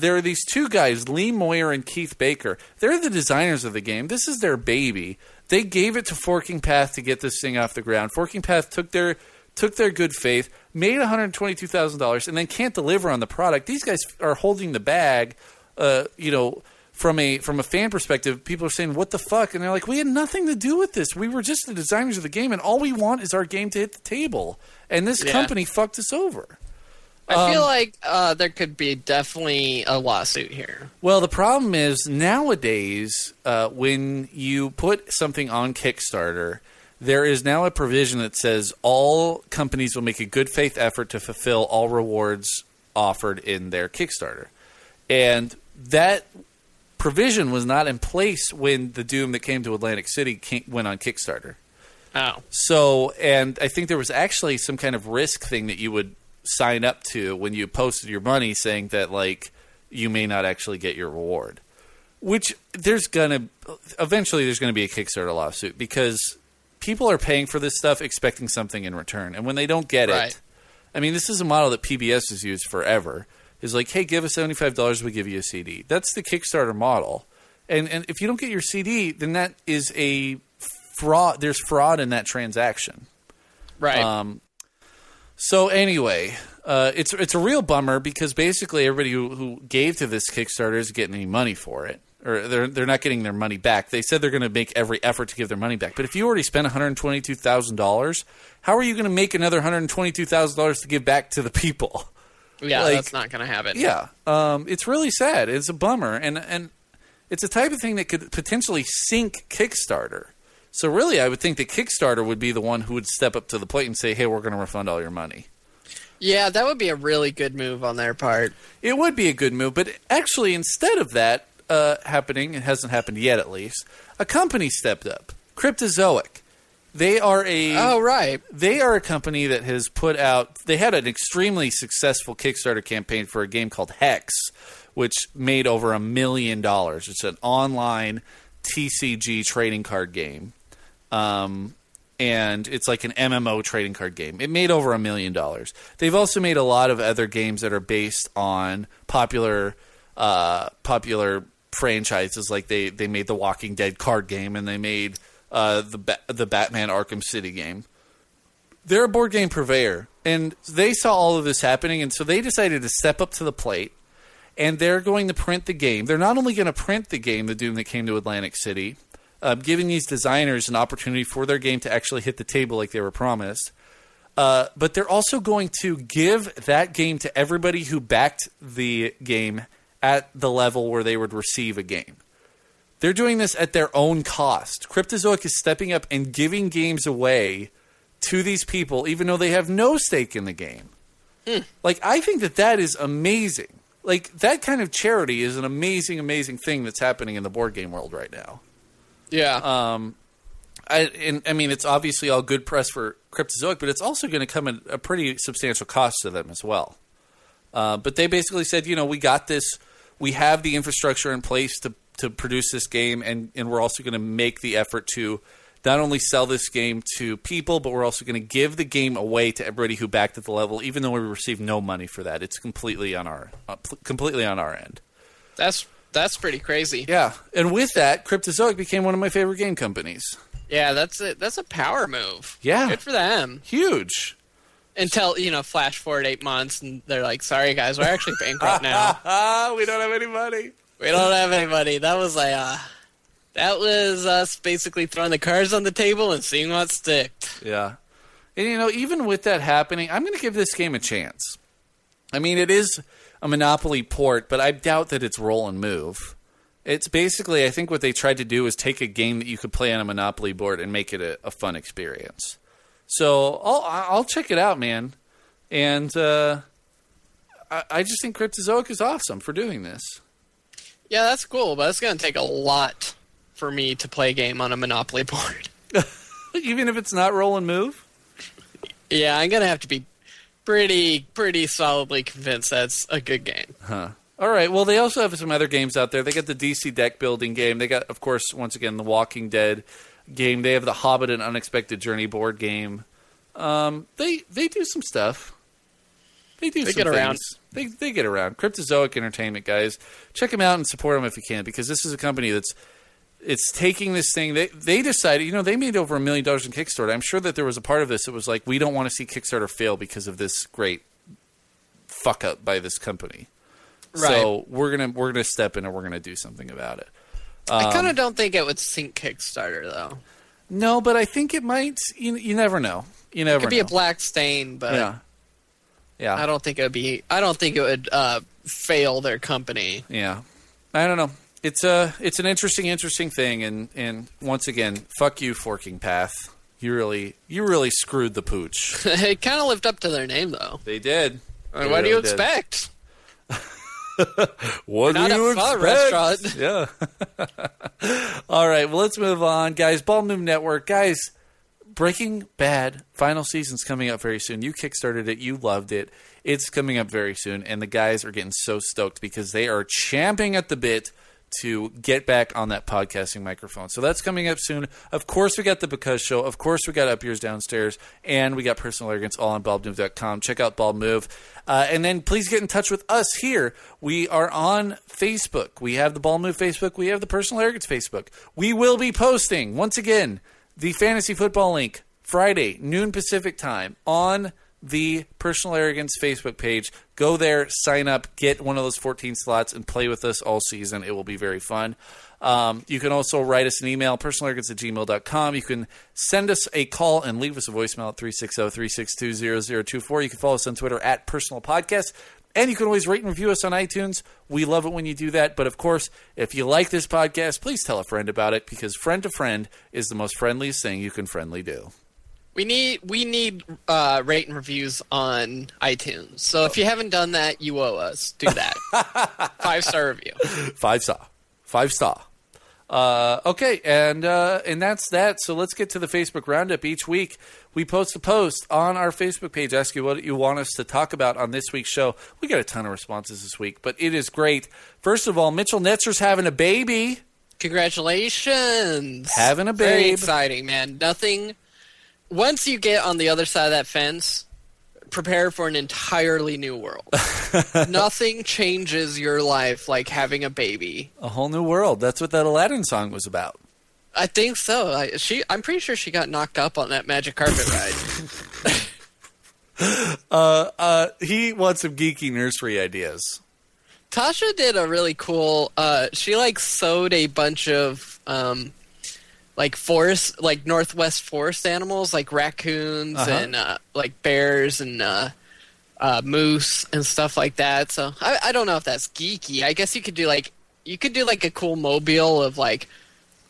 there are these two guys, Lee Moyer and Keith Baker. They're the designers of the game. This is their baby. They gave it to Forking Path to get this thing off the ground. Forking Path took their took their good faith, made one hundred twenty two thousand dollars, and then can't deliver on the product. These guys are holding the bag. Uh, you know, from a from a fan perspective, people are saying, "What the fuck?" And they're like, "We had nothing to do with this. We were just the designers of the game, and all we want is our game to hit the table." And this Yeah. company fucked us over. I feel Um, like uh, there could be definitely a lawsuit here. Well, the problem is nowadays, uh, when you put something on Kickstarter, there is now a provision that says all companies will make a good faith effort to fulfill all rewards offered in their Kickstarter. And that provision was not in place when the Doom that came to Atlantic City came, went on Kickstarter. Oh, So, and I think there was actually some kind of risk thing that you would sign up to when you posted your money saying that, like, you may not actually get your reward. Which there's gonna, eventually, there's gonna be a Kickstarter lawsuit because people are paying for this stuff expecting something in return. And when they don't get Right. it, I mean, this is a model that PBS has used forever. Is like, hey, give us seventy five dollars, we give you a CD. That's the Kickstarter model. And and if you don't get your CD, then that is a fraud. There's fraud in that transaction. right. Um, so anyway, uh, it's it's a real bummer because basically everybody who, who gave to this Kickstarter isn't getting any money for it, or they're they're not getting their money back. They said they're going to make every effort to give their money back, but if you already spent one hundred twenty two thousand dollars, how are you going to make another one hundred twenty two thousand dollars to give back to the people? yeah, like- that's not going to happen. Yeah, um, it's really sad. It's a bummer, and and it's a type of thing that could potentially sink Kickstarter. So really, I would think that Kickstarter would be the one who would step up to the plate and say, "Hey, we're going to refund all your money." Yeah, that would be a really good move on their part. It would be a good move, but actually, instead of that uh, happening, it hasn't happened yet at least. A company stepped up, Cryptozoic. They are a Oh, right. they are a company that has put out they had an extremely successful kickstarter campaign for a game called hex which made over a million dollars it's an online tcg trading card game um, and it's like an mmo trading card game. It made over a million dollars. They've also made a lot of other games that are based on popular uh, popular franchises. Like they, they made the walking dead card game and they made uh, the ba- the batman arkham city game. They're a board game purveyor, and they saw all of this happening, and so they decided to step up to the plate, and they're going to print the game. They're not only going to print the game, the Doom that came to Atlantic City, uh, giving these designers an opportunity for their game to actually hit the table like they were promised, uh, but they're also going to give that game to everybody who backed the game at the level where they would receive a game. They're doing this at their own cost. Cryptozoic is stepping up and giving games away to these people, even though they have no stake in the game. Like, I think that that is amazing. Like, that kind of charity is an amazing, amazing thing that's happening in the board game world right now. Yeah. Um, I, and, I mean, it's obviously all good press for Cryptozoic, but it's also going to come at a pretty substantial cost to them as well. Uh, but they basically said, you know, we got this. We have the infrastructure in place to to produce this game, and and we're also going to make the effort to not only sell this game to people, but we're also going to give the game away to everybody who backed at the level, even though we received no money for that. It's completely on our uh, pl- completely on our end. that's that's pretty crazy. Yeah, and with that, Cryptozoic became one of my favorite game companies. Yeah, that's a that's a power move. Yeah. Good for them. Huge. Until, you know, flash forward eight months and they're like, sorry guys, we're actually bankrupt now. We don't have any money. We don't have any money. That was like uh that was us basically throwing the cards on the table and seeing what sticked. Yeah. And you know, even with that happening, I'm going to give this game a chance. I mean, it is a Monopoly port, but I doubt that it's roll and move. It's basically, I think what they tried to do is take a game that you could play on a Monopoly board and make it a, a fun experience. So I'll I'll check it out, man. And uh, I, I just think Cryptozoic is awesome for doing this. Yeah, that's cool, but it's gonna take a lot for me to play a game on a Monopoly board. Even if it's not roll and move. yeah, I'm gonna have to be pretty pretty solidly convinced that's a good game. Huh. All right. Well, they also have some other games out there. They got the DC deck building game. They got, of course, once again, the Walking Dead game. They have the Hobbit and Unexpected Journey board game. Um, they they do some stuff. They do They some get around. They they get around. Cryptozoic Entertainment guys, check them out and support them if you can because this is a company that's it's taking this thing. They they decided, you know, they made over a million dollars in Kickstarter. I'm sure that there was a part of this that was like, we don't want to see Kickstarter fail because of this great fuck up by this company. Right. So we're gonna we're gonna step in and we're gonna do something about it. I kind Um, of don't think it would sink Kickstarter though. No, but I think it might. You, you never know. You never It could be know. a black stain, but yeah, yeah. I don't think it would be. I don't think it would uh, fail their company. Yeah, I don't know. It's a it's an interesting interesting thing, and and once again, fuck you, Forking Path. You really you really screwed the pooch. it kind of lived up to their name though. They did. I mean, They what do you did. expect? What do you expect? restaurant. Yeah. All right. Well, let's move on, guys. Bald Move Network, guys. Breaking Bad final season's coming up very soon. You kickstarted it. You loved it. It's coming up very soon, and the guys are getting so stoked because they are champing at the bit to get back on that podcasting microphone. So that's coming up soon. Of course, we got the Because Show. Of course, we got Up Yours Downstairs, and we got Personal Arrogance all on BaldMove.com. Check out Bald Move. Uh, and then please get in touch with us here. We are on Facebook. We have the Bald Move Facebook. We have the Personal Arrogance Facebook. We will be posting, once again, the fantasy football link Friday, noon Pacific time on the Personal Arrogance Facebook page. Go there, sign up, get one of those 14 slots, and play with us all season. It will be very fun. Um, you can also write us an email, personalarrogance at gmail.com. You can send us a call and leave us a voicemail at 360 362 0024. You can follow us on Twitter at Personal Podcast. And you can always rate and review us on iTunes. We love it when you do that. But of course, if you like this podcast, please tell a friend about it because friend to friend is the most friendliest thing you can friendly do. We need we need uh, rate and reviews on iTunes. So if you haven't done that, you owe us. Do that. Five star review. Five star. Five star. Uh, okay, and uh, and that's that. So let's get to the Facebook roundup. Each week we post a post on our Facebook page asking what you want us to talk about on this week's show. We got a ton of responses this week, but it is great. First of all, Mitchell Netzer's having a baby. Congratulations. Having a Very exciting, man. Nothing. Once you get on the other side of that fence, prepare for an entirely new world. Nothing changes your life like having a baby. A whole new world. That's what that Aladdin song was about. I think so. I, she, I'm pretty sure she got knocked up on that magic carpet ride. Uh, he wants some geeky nursery ideas. Tasha did a really cool. Uh, she like sewed a bunch of um, like forest, like northwest forest animals, like raccoons Uh-huh. and uh, like bears and uh, uh, moose and stuff like that. So I, I don't know if that's geeky. I guess you could do like you could do like a cool mobile of like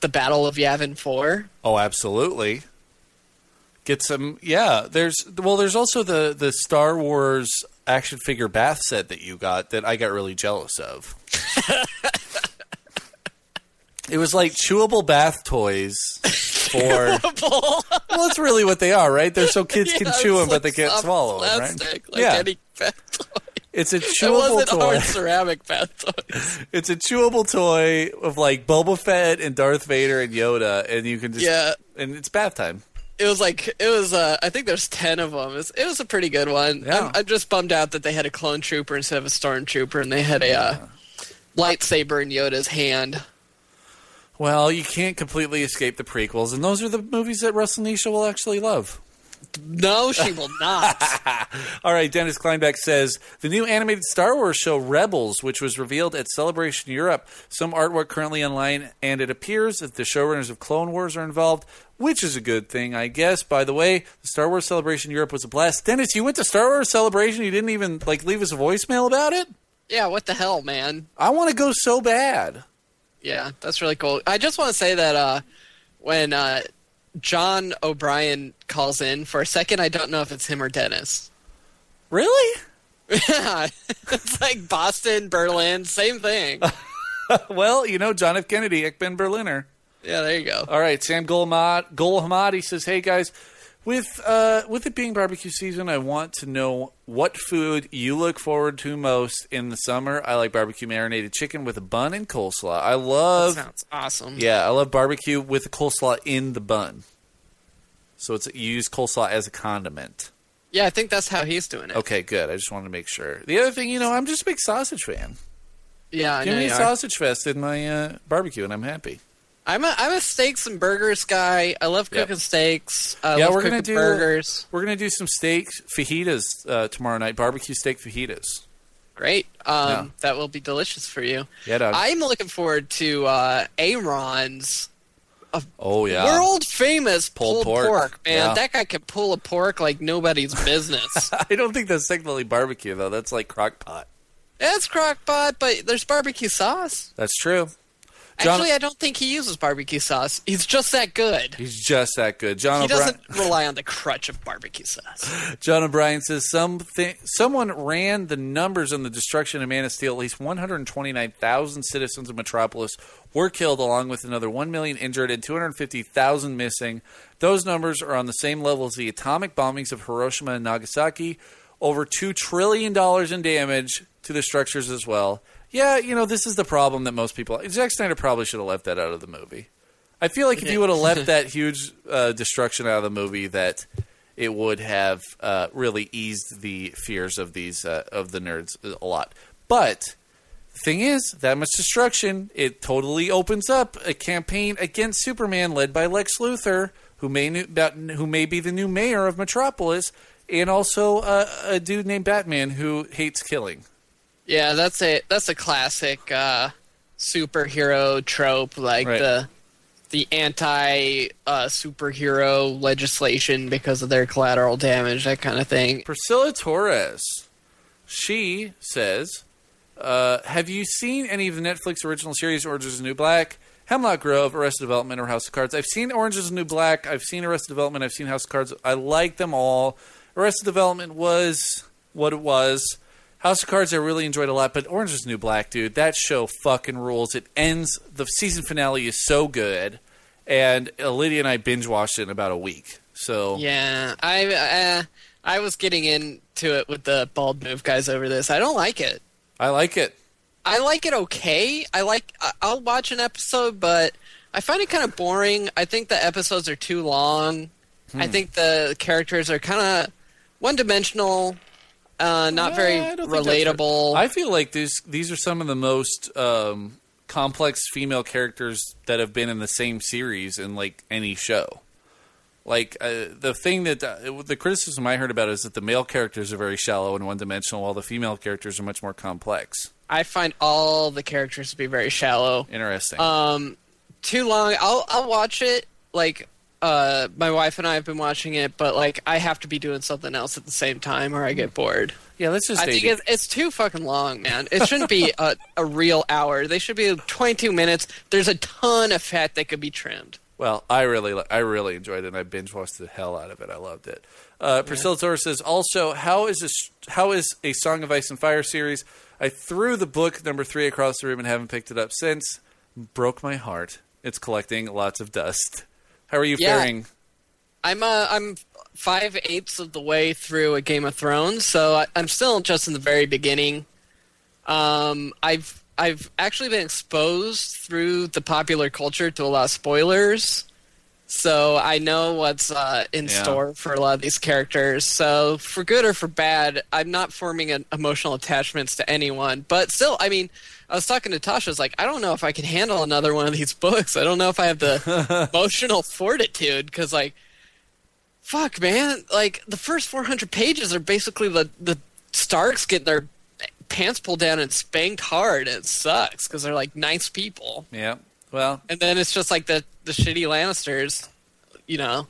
the Battle of Yavin Four. Oh, absolutely. Get some, yeah. There's well, there's also the the Star Wars action figure bath set that you got that I got really jealous of. it was like chewable bath toys for. well, that's really what they are, right? They're so kids can chew them, but they can't swallow them, right? Like yeah, any bath toy. it's a It chewable wasn't toy. hard ceramic bath toys. It's a chewable toy of like Boba Fett and Darth Vader and Yoda, and you can just Yeah. and it's bath time. It was like it was. Uh, I think there's ten of them. It was, it was a pretty good one. Yeah. I'm, I'm just bummed out that they had a clone trooper instead of a stormtrooper, and they had a uh, lightsaber in Yoda's hand. Well, you can't completely escape the prequels, and those are the movies that Russell Nisha will actually love. No, she will not. All right, Dennis Kleinbeck says the new animated Star Wars show Rebels, which was revealed at Celebration Europe, some artwork currently online, and it appears that the showrunners of Clone Wars are involved, which is a good thing, I guess. By the way, the Star Wars Celebration Europe was a blast. Dennis, you went to Star Wars Celebration, you didn't even like leave us a voicemail about it. yeah, what the hell, man? I want to go so bad. Yeah, that's really cool. I just want to say that uh, when uh, John O'Brien calls in for a second, I don't know if it's him or Dennis. Really? Yeah, it's like Boston, Berlin, same thing. well, you know, John F. Kennedy, Ich bin Berliner. Yeah, there you go. All right, Sam Golhamad, Golhamadi says, "Hey guys, with uh, with it being barbecue season, I want to know what food you look forward to most in the summer. I like barbecue marinated chicken with a bun and coleslaw. I That love, sounds awesome. yeah, I love barbecue with the coleslaw in the bun. So it's you use coleslaw as a condiment. Yeah, I think that's how he's doing it. Okay, good. I just wanted to make sure. The other thing, you know, I'm just a big sausage fan. Yeah, I Give know me a you are. sausage fest in my uh, barbecue, and I'm happy. I'm a I'm a steaks and burgers guy. I love Yep. cooking steaks. I Yeah, we're gonna do- burgers. We're gonna do some steak fajitas uh, tomorrow night. Barbecue steak fajitas. Great. Um, Yeah. That will be delicious for you. Yeah, dog. I'm looking forward to uh, Aaron's oh yeah. world famous Pulled pulled, pork. pork. Man, Yeah. that guy can pull a pork like nobody's business. I don't think that's technically barbecue though. That's like crock pot. That's crockpot, but there's barbecue sauce. That's true. John- Actually, I don't think he uses barbecue sauce. He's just that good. He's just that good. John He O'Brien. doesn't rely on the crutch of barbecue sauce. John O'Brien says something. Someone ran the numbers on the destruction of Man of Steel. At least 129,000 citizens of Metropolis were killed, along with another 1 million injured and 250,000 missing. Those numbers are on the same level as the atomic bombings of Hiroshima and Nagasaki. Over two trillion dollars in damage to the structures as well. Yeah, you know this is the problem that most people. Zack Snyder probably should have left that out of the movie. I feel like if you would have left that huge uh, destruction out of the movie, that it would have uh, really eased the fears of these uh, of the nerds a lot. But the thing is, that much destruction, it totally opens up a campaign against Superman led by Lex Luthor, who may new, who may be the new mayor of Metropolis, and also uh, a dude named Batman who hates killing. Yeah, that's a that's a classic uh, superhero trope, like Right. the the anti uh, superhero legislation because of their collateral damage, that kind of thing. Priscilla Torres, she says, uh, "Have you seen any of the Netflix original series Orange Is the New Black, Hemlock Grove, Arrested Development, or House of Cards? I've seen Orange Is the New Black. I've seen Arrested Development. I've seen House of Cards. I like them all. Arrested Development was what it was." House of Cards I really enjoyed a lot, but Orange is the New Black, dude, that show fucking rules. It ends the season finale is so good, and Lydia and I binge watched it in about a week. So Yeah, I uh, I was getting into it with the bald move guys over this. I don't like it. I like it. I like it okay. I like I'll watch an episode, but I find it kind of boring. I think the episodes are too long. Hmm. I think the characters are kind of one-dimensional, uh, not very I don't think that's right. relatable. I feel like these these are some of the most um, complex female characters that have been in the same series in like any show. Like uh, the thing that uh, the criticism I heard about is that the male characters are very shallow and one dimensional, while the female characters are much more complex. I find all the characters to be very shallow. Interesting. Um, too long. I'll I'll watch it. Like uh, my wife and I have been watching it, but like I have to be doing something else at the same time, or I get bored. yeah, let's just I think say it's, it's too fucking long, man. It shouldn't be a, a real hour. They should be 22 minutes. There's a ton of fat that could be trimmed. Well, I really, I really enjoyed it. and I binge watched the hell out of it. I loved it. Uh, Priscilla Torres says, also, how is this? How is a Song of Ice and Fire series? I threw the book number three across the room and haven't picked it up since. Broke my heart. It's collecting lots of dust. How are you Yeah. faring? I'm uh, I'm five eighths of the way through a Game of Thrones, so I, I'm still just in the very beginning. Um, I've I've actually been exposed through the popular culture to a lot of spoilers, so I know what's uh, in Yeah. store for a lot of these characters. So for good or for bad, I'm not forming an emotional attachments to anyone. But still, I mean, I was talking to Tasha. I was like, I don't know if I can handle another one of these books. I don't know if I have the emotional fortitude because, like, fuck, man, like the first 400 pages are basically the the Starks getting their pants pulled down and spanked hard. And it sucks because they're like nice people, Yeah. Well, and then it's just like the the shitty Lannisters, you know,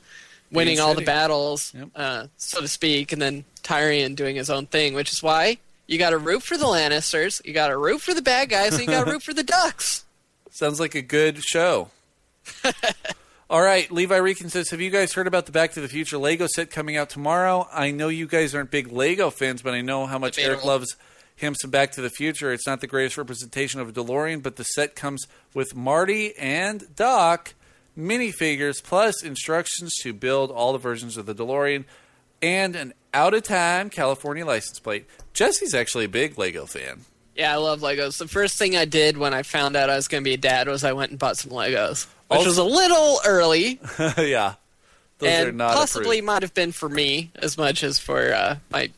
winning all the battles, Yep. uh, so to speak, and then Tyrion doing his own thing, which is why. You got to root for the Lannisters. You got to root for the bad guys, and you got to root for the Ducks. sounds like a good show. All right, Levi Reekin says, "Have you guys heard about the Back to the Future Lego set coming out tomorrow? I know you guys aren't big Lego fans, but I know how much Eric loves him some Back to the Future. It's not the greatest representation of a DeLorean, but the set comes with Marty and Doc minifigures plus instructions to build all the versions of the DeLorean and an out-of-time California license plate. Jesse's actually a big Lego fan. Yeah, I love Legos. The first thing I did when I found out I was going to be a dad was I went and bought some Legos, which Also- was a little early. yeah, Those and are not possibly approved. might have been for me as much as for uh, my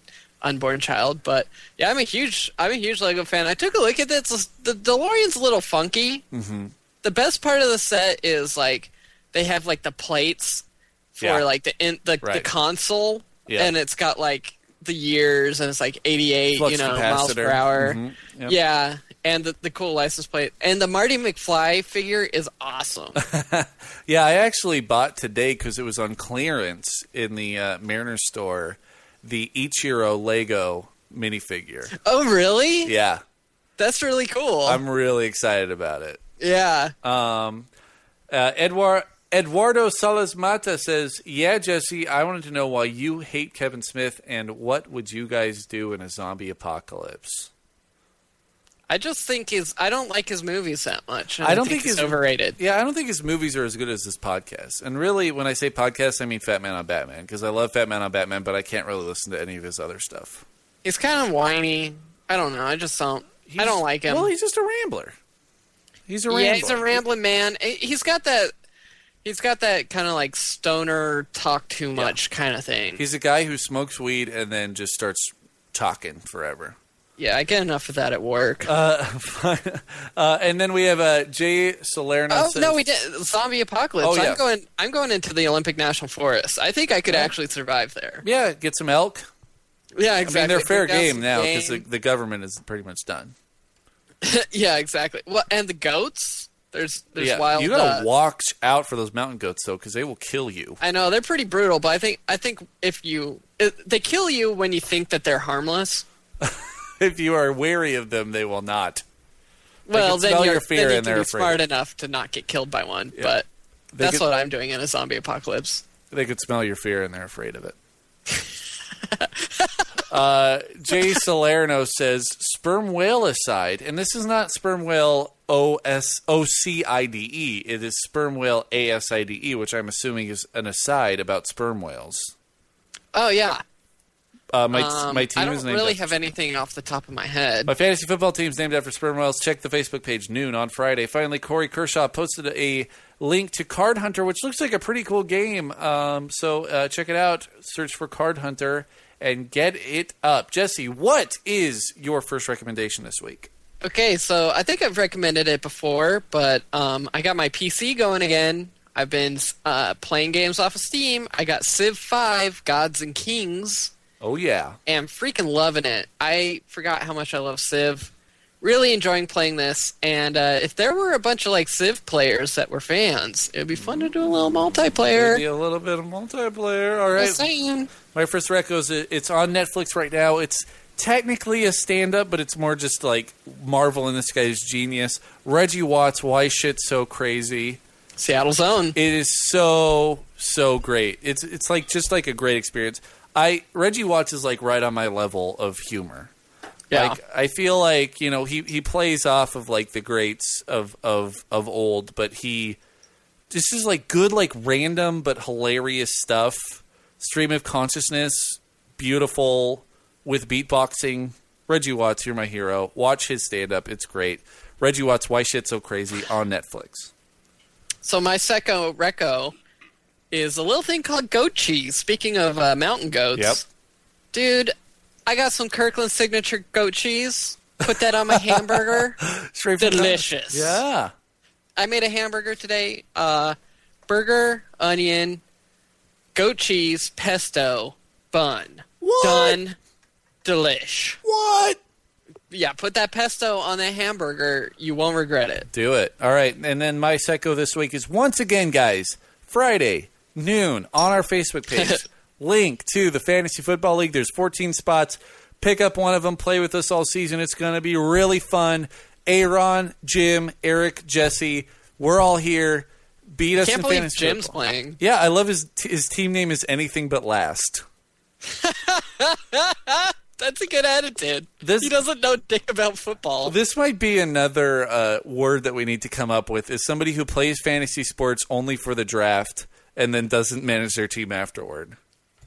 unborn child. But yeah, I'm a huge I'm a huge Lego fan. I took a look at this. The DeLorean's a little funky. Mm-hmm. The best part of the set is like they have like the plates for Yeah. like the in, the, the console, Yeah. and it's got like the years and it's like 88 Flux you know miles per capacitor. hour. Mhm. Yep. Yeah. And the, the cool license plate. And the Marty McFly figure is awesome. Yeah, I actually bought today because it was on clearance in the uh, Mariner store. The Ichiro Lego minifigure. oh, really? Yeah, That's really cool. I'm really excited about it. yeah. Um, uh, Edward Eduardo Salas Mata says, "Yeah, Jesse, I wanted to know why you hate Kevin Smith and what would you guys do in a zombie apocalypse." I just think his. I don't like his movies that much. I don't think he's overrated. Yeah, I don't think his movies are as good as this podcast. And really, when I say podcast, I mean Fat Man on Batman because I love Fat Man on Batman, but I can't really listen to any of his other stuff. He's kind of whiny. I don't know. I just don't. I don't like him. Well, he's just a rambler. He's a rambler. yeah, he's a rambling man. He's got that. He's got that kind of like stoner talk too much kind of thing. He's a guy who smokes weed and then just starts talking forever. yeah, I get enough of that at work. Uh, uh, and then we have uh, Jay Salerno. oh says, no, we did zombie apocalypse. Oh, yeah. I'm going. I'm going into the Olympic National Forest. I think I could actually survive there. Yeah, get some elk. Yeah, I exactly. mean, they're fair game now because the, the government is pretty much done. yeah, exactly. Well, and the goats. There's there's yeah, wild. you gotta uh, watch out for those mountain goats though, because they will kill you. I know they're pretty brutal, but I think I think if you it, they kill you when you think that they're harmless. If you are wary of them, they will not. Well, then you're your fear then you and they're be smart enough to not get killed by one. Yeah. But They that's could, what I'm doing in a zombie apocalypse. they could smell your fear and they're afraid of it. uh, Jay Salerno says sperm whale aside, and this is not sperm whale O S O C I D E. It is sperm whale A S I D E, which I'm assuming is an aside about sperm whales. Oh yeah, Uh, my um, my team I don't named really after have anything off the top of my head. My fantasy football team's named after sperm whales. Check the Facebook page noon on Friday. Finally, Corey Kershaw posted a link to Card Hunter, which looks like a pretty cool game. Um, so uh, check it out. Search for Card Hunter and get it up. Jesse, what is your first recommendation this week? Okay, so I think I've recommended it before, but um, I got my PC going again. I've been uh, playing games off of Steam. I got Civ 5, Gods and Kings, Oh yeah, and I'm freaking loving it. I forgot how much I love Civ. Really enjoying playing this, and uh, if there were a bunch of like Civ players that were fans, it would be fun to do a little multiplayer. maybe a little bit of multiplayer. All saying. my first rec goes. It's on Netflix right now. It's technically a stand-up, but it's more just like Marvel and this guy's genius. Reggie Watts, why shit so crazy? Seattle Zone. It is so so great. It's it's like just like a great experience. I Reggie Watts is like right on my level of humor. Yeah. Like I feel like you know he he plays off of like the greats of of of old, but he this is like good like random but hilarious stuff. Stream of consciousness, beautiful with beatboxing. Reggie Watts, you're my hero. Watch his stand up. It's great. Reggie Watts, Why Shit So Crazy on Netflix. So my second reco is a little thing called goat cheese. Speaking of uh, mountain goats, Yep. dude, I got some Kirkland signature goat cheese. Put that on my hamburger. Straight from the- Delicious. Yeah. I made a hamburger today. Uh, burger, onion, goat cheese, pesto, bun. What? Done. Delish. What? Yeah, put that pesto on that hamburger. You won't regret it. Do it. All right. And then my psycho this week is once again, guys, Friday, noon, on our Facebook page. Link to the Fantasy Football League. There's 14 spots. Pick up one of them, play with us all season. It's going to be really fun. Aaron, Jim, Eric, Jesse, we're all here. Beat us Can't in believe fantasy Jim's football. playing. Yeah, I love his his team name is anything but last. That's a good attitude. This- he doesn't know dick about football. This might be another uh, word that we need to come up with is somebody who plays fantasy sports only for the draft and then doesn't manage their team afterward.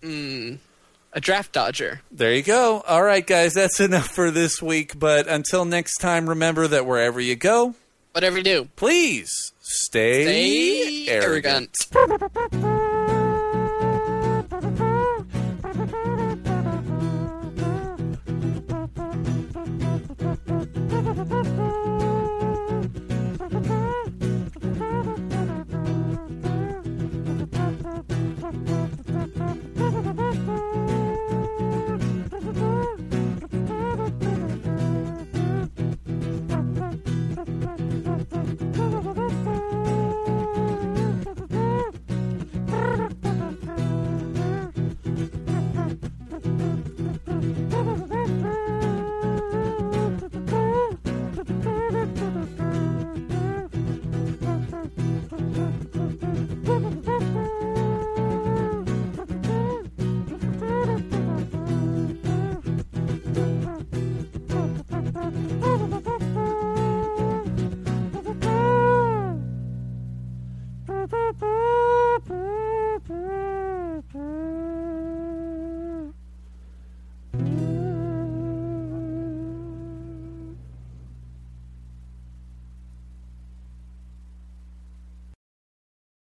A draft dodger. There you go. All right, guys, that's enough for this week. But until next time, remember that wherever you go, Whatever you do, please stay, stay arrogant. arrogant.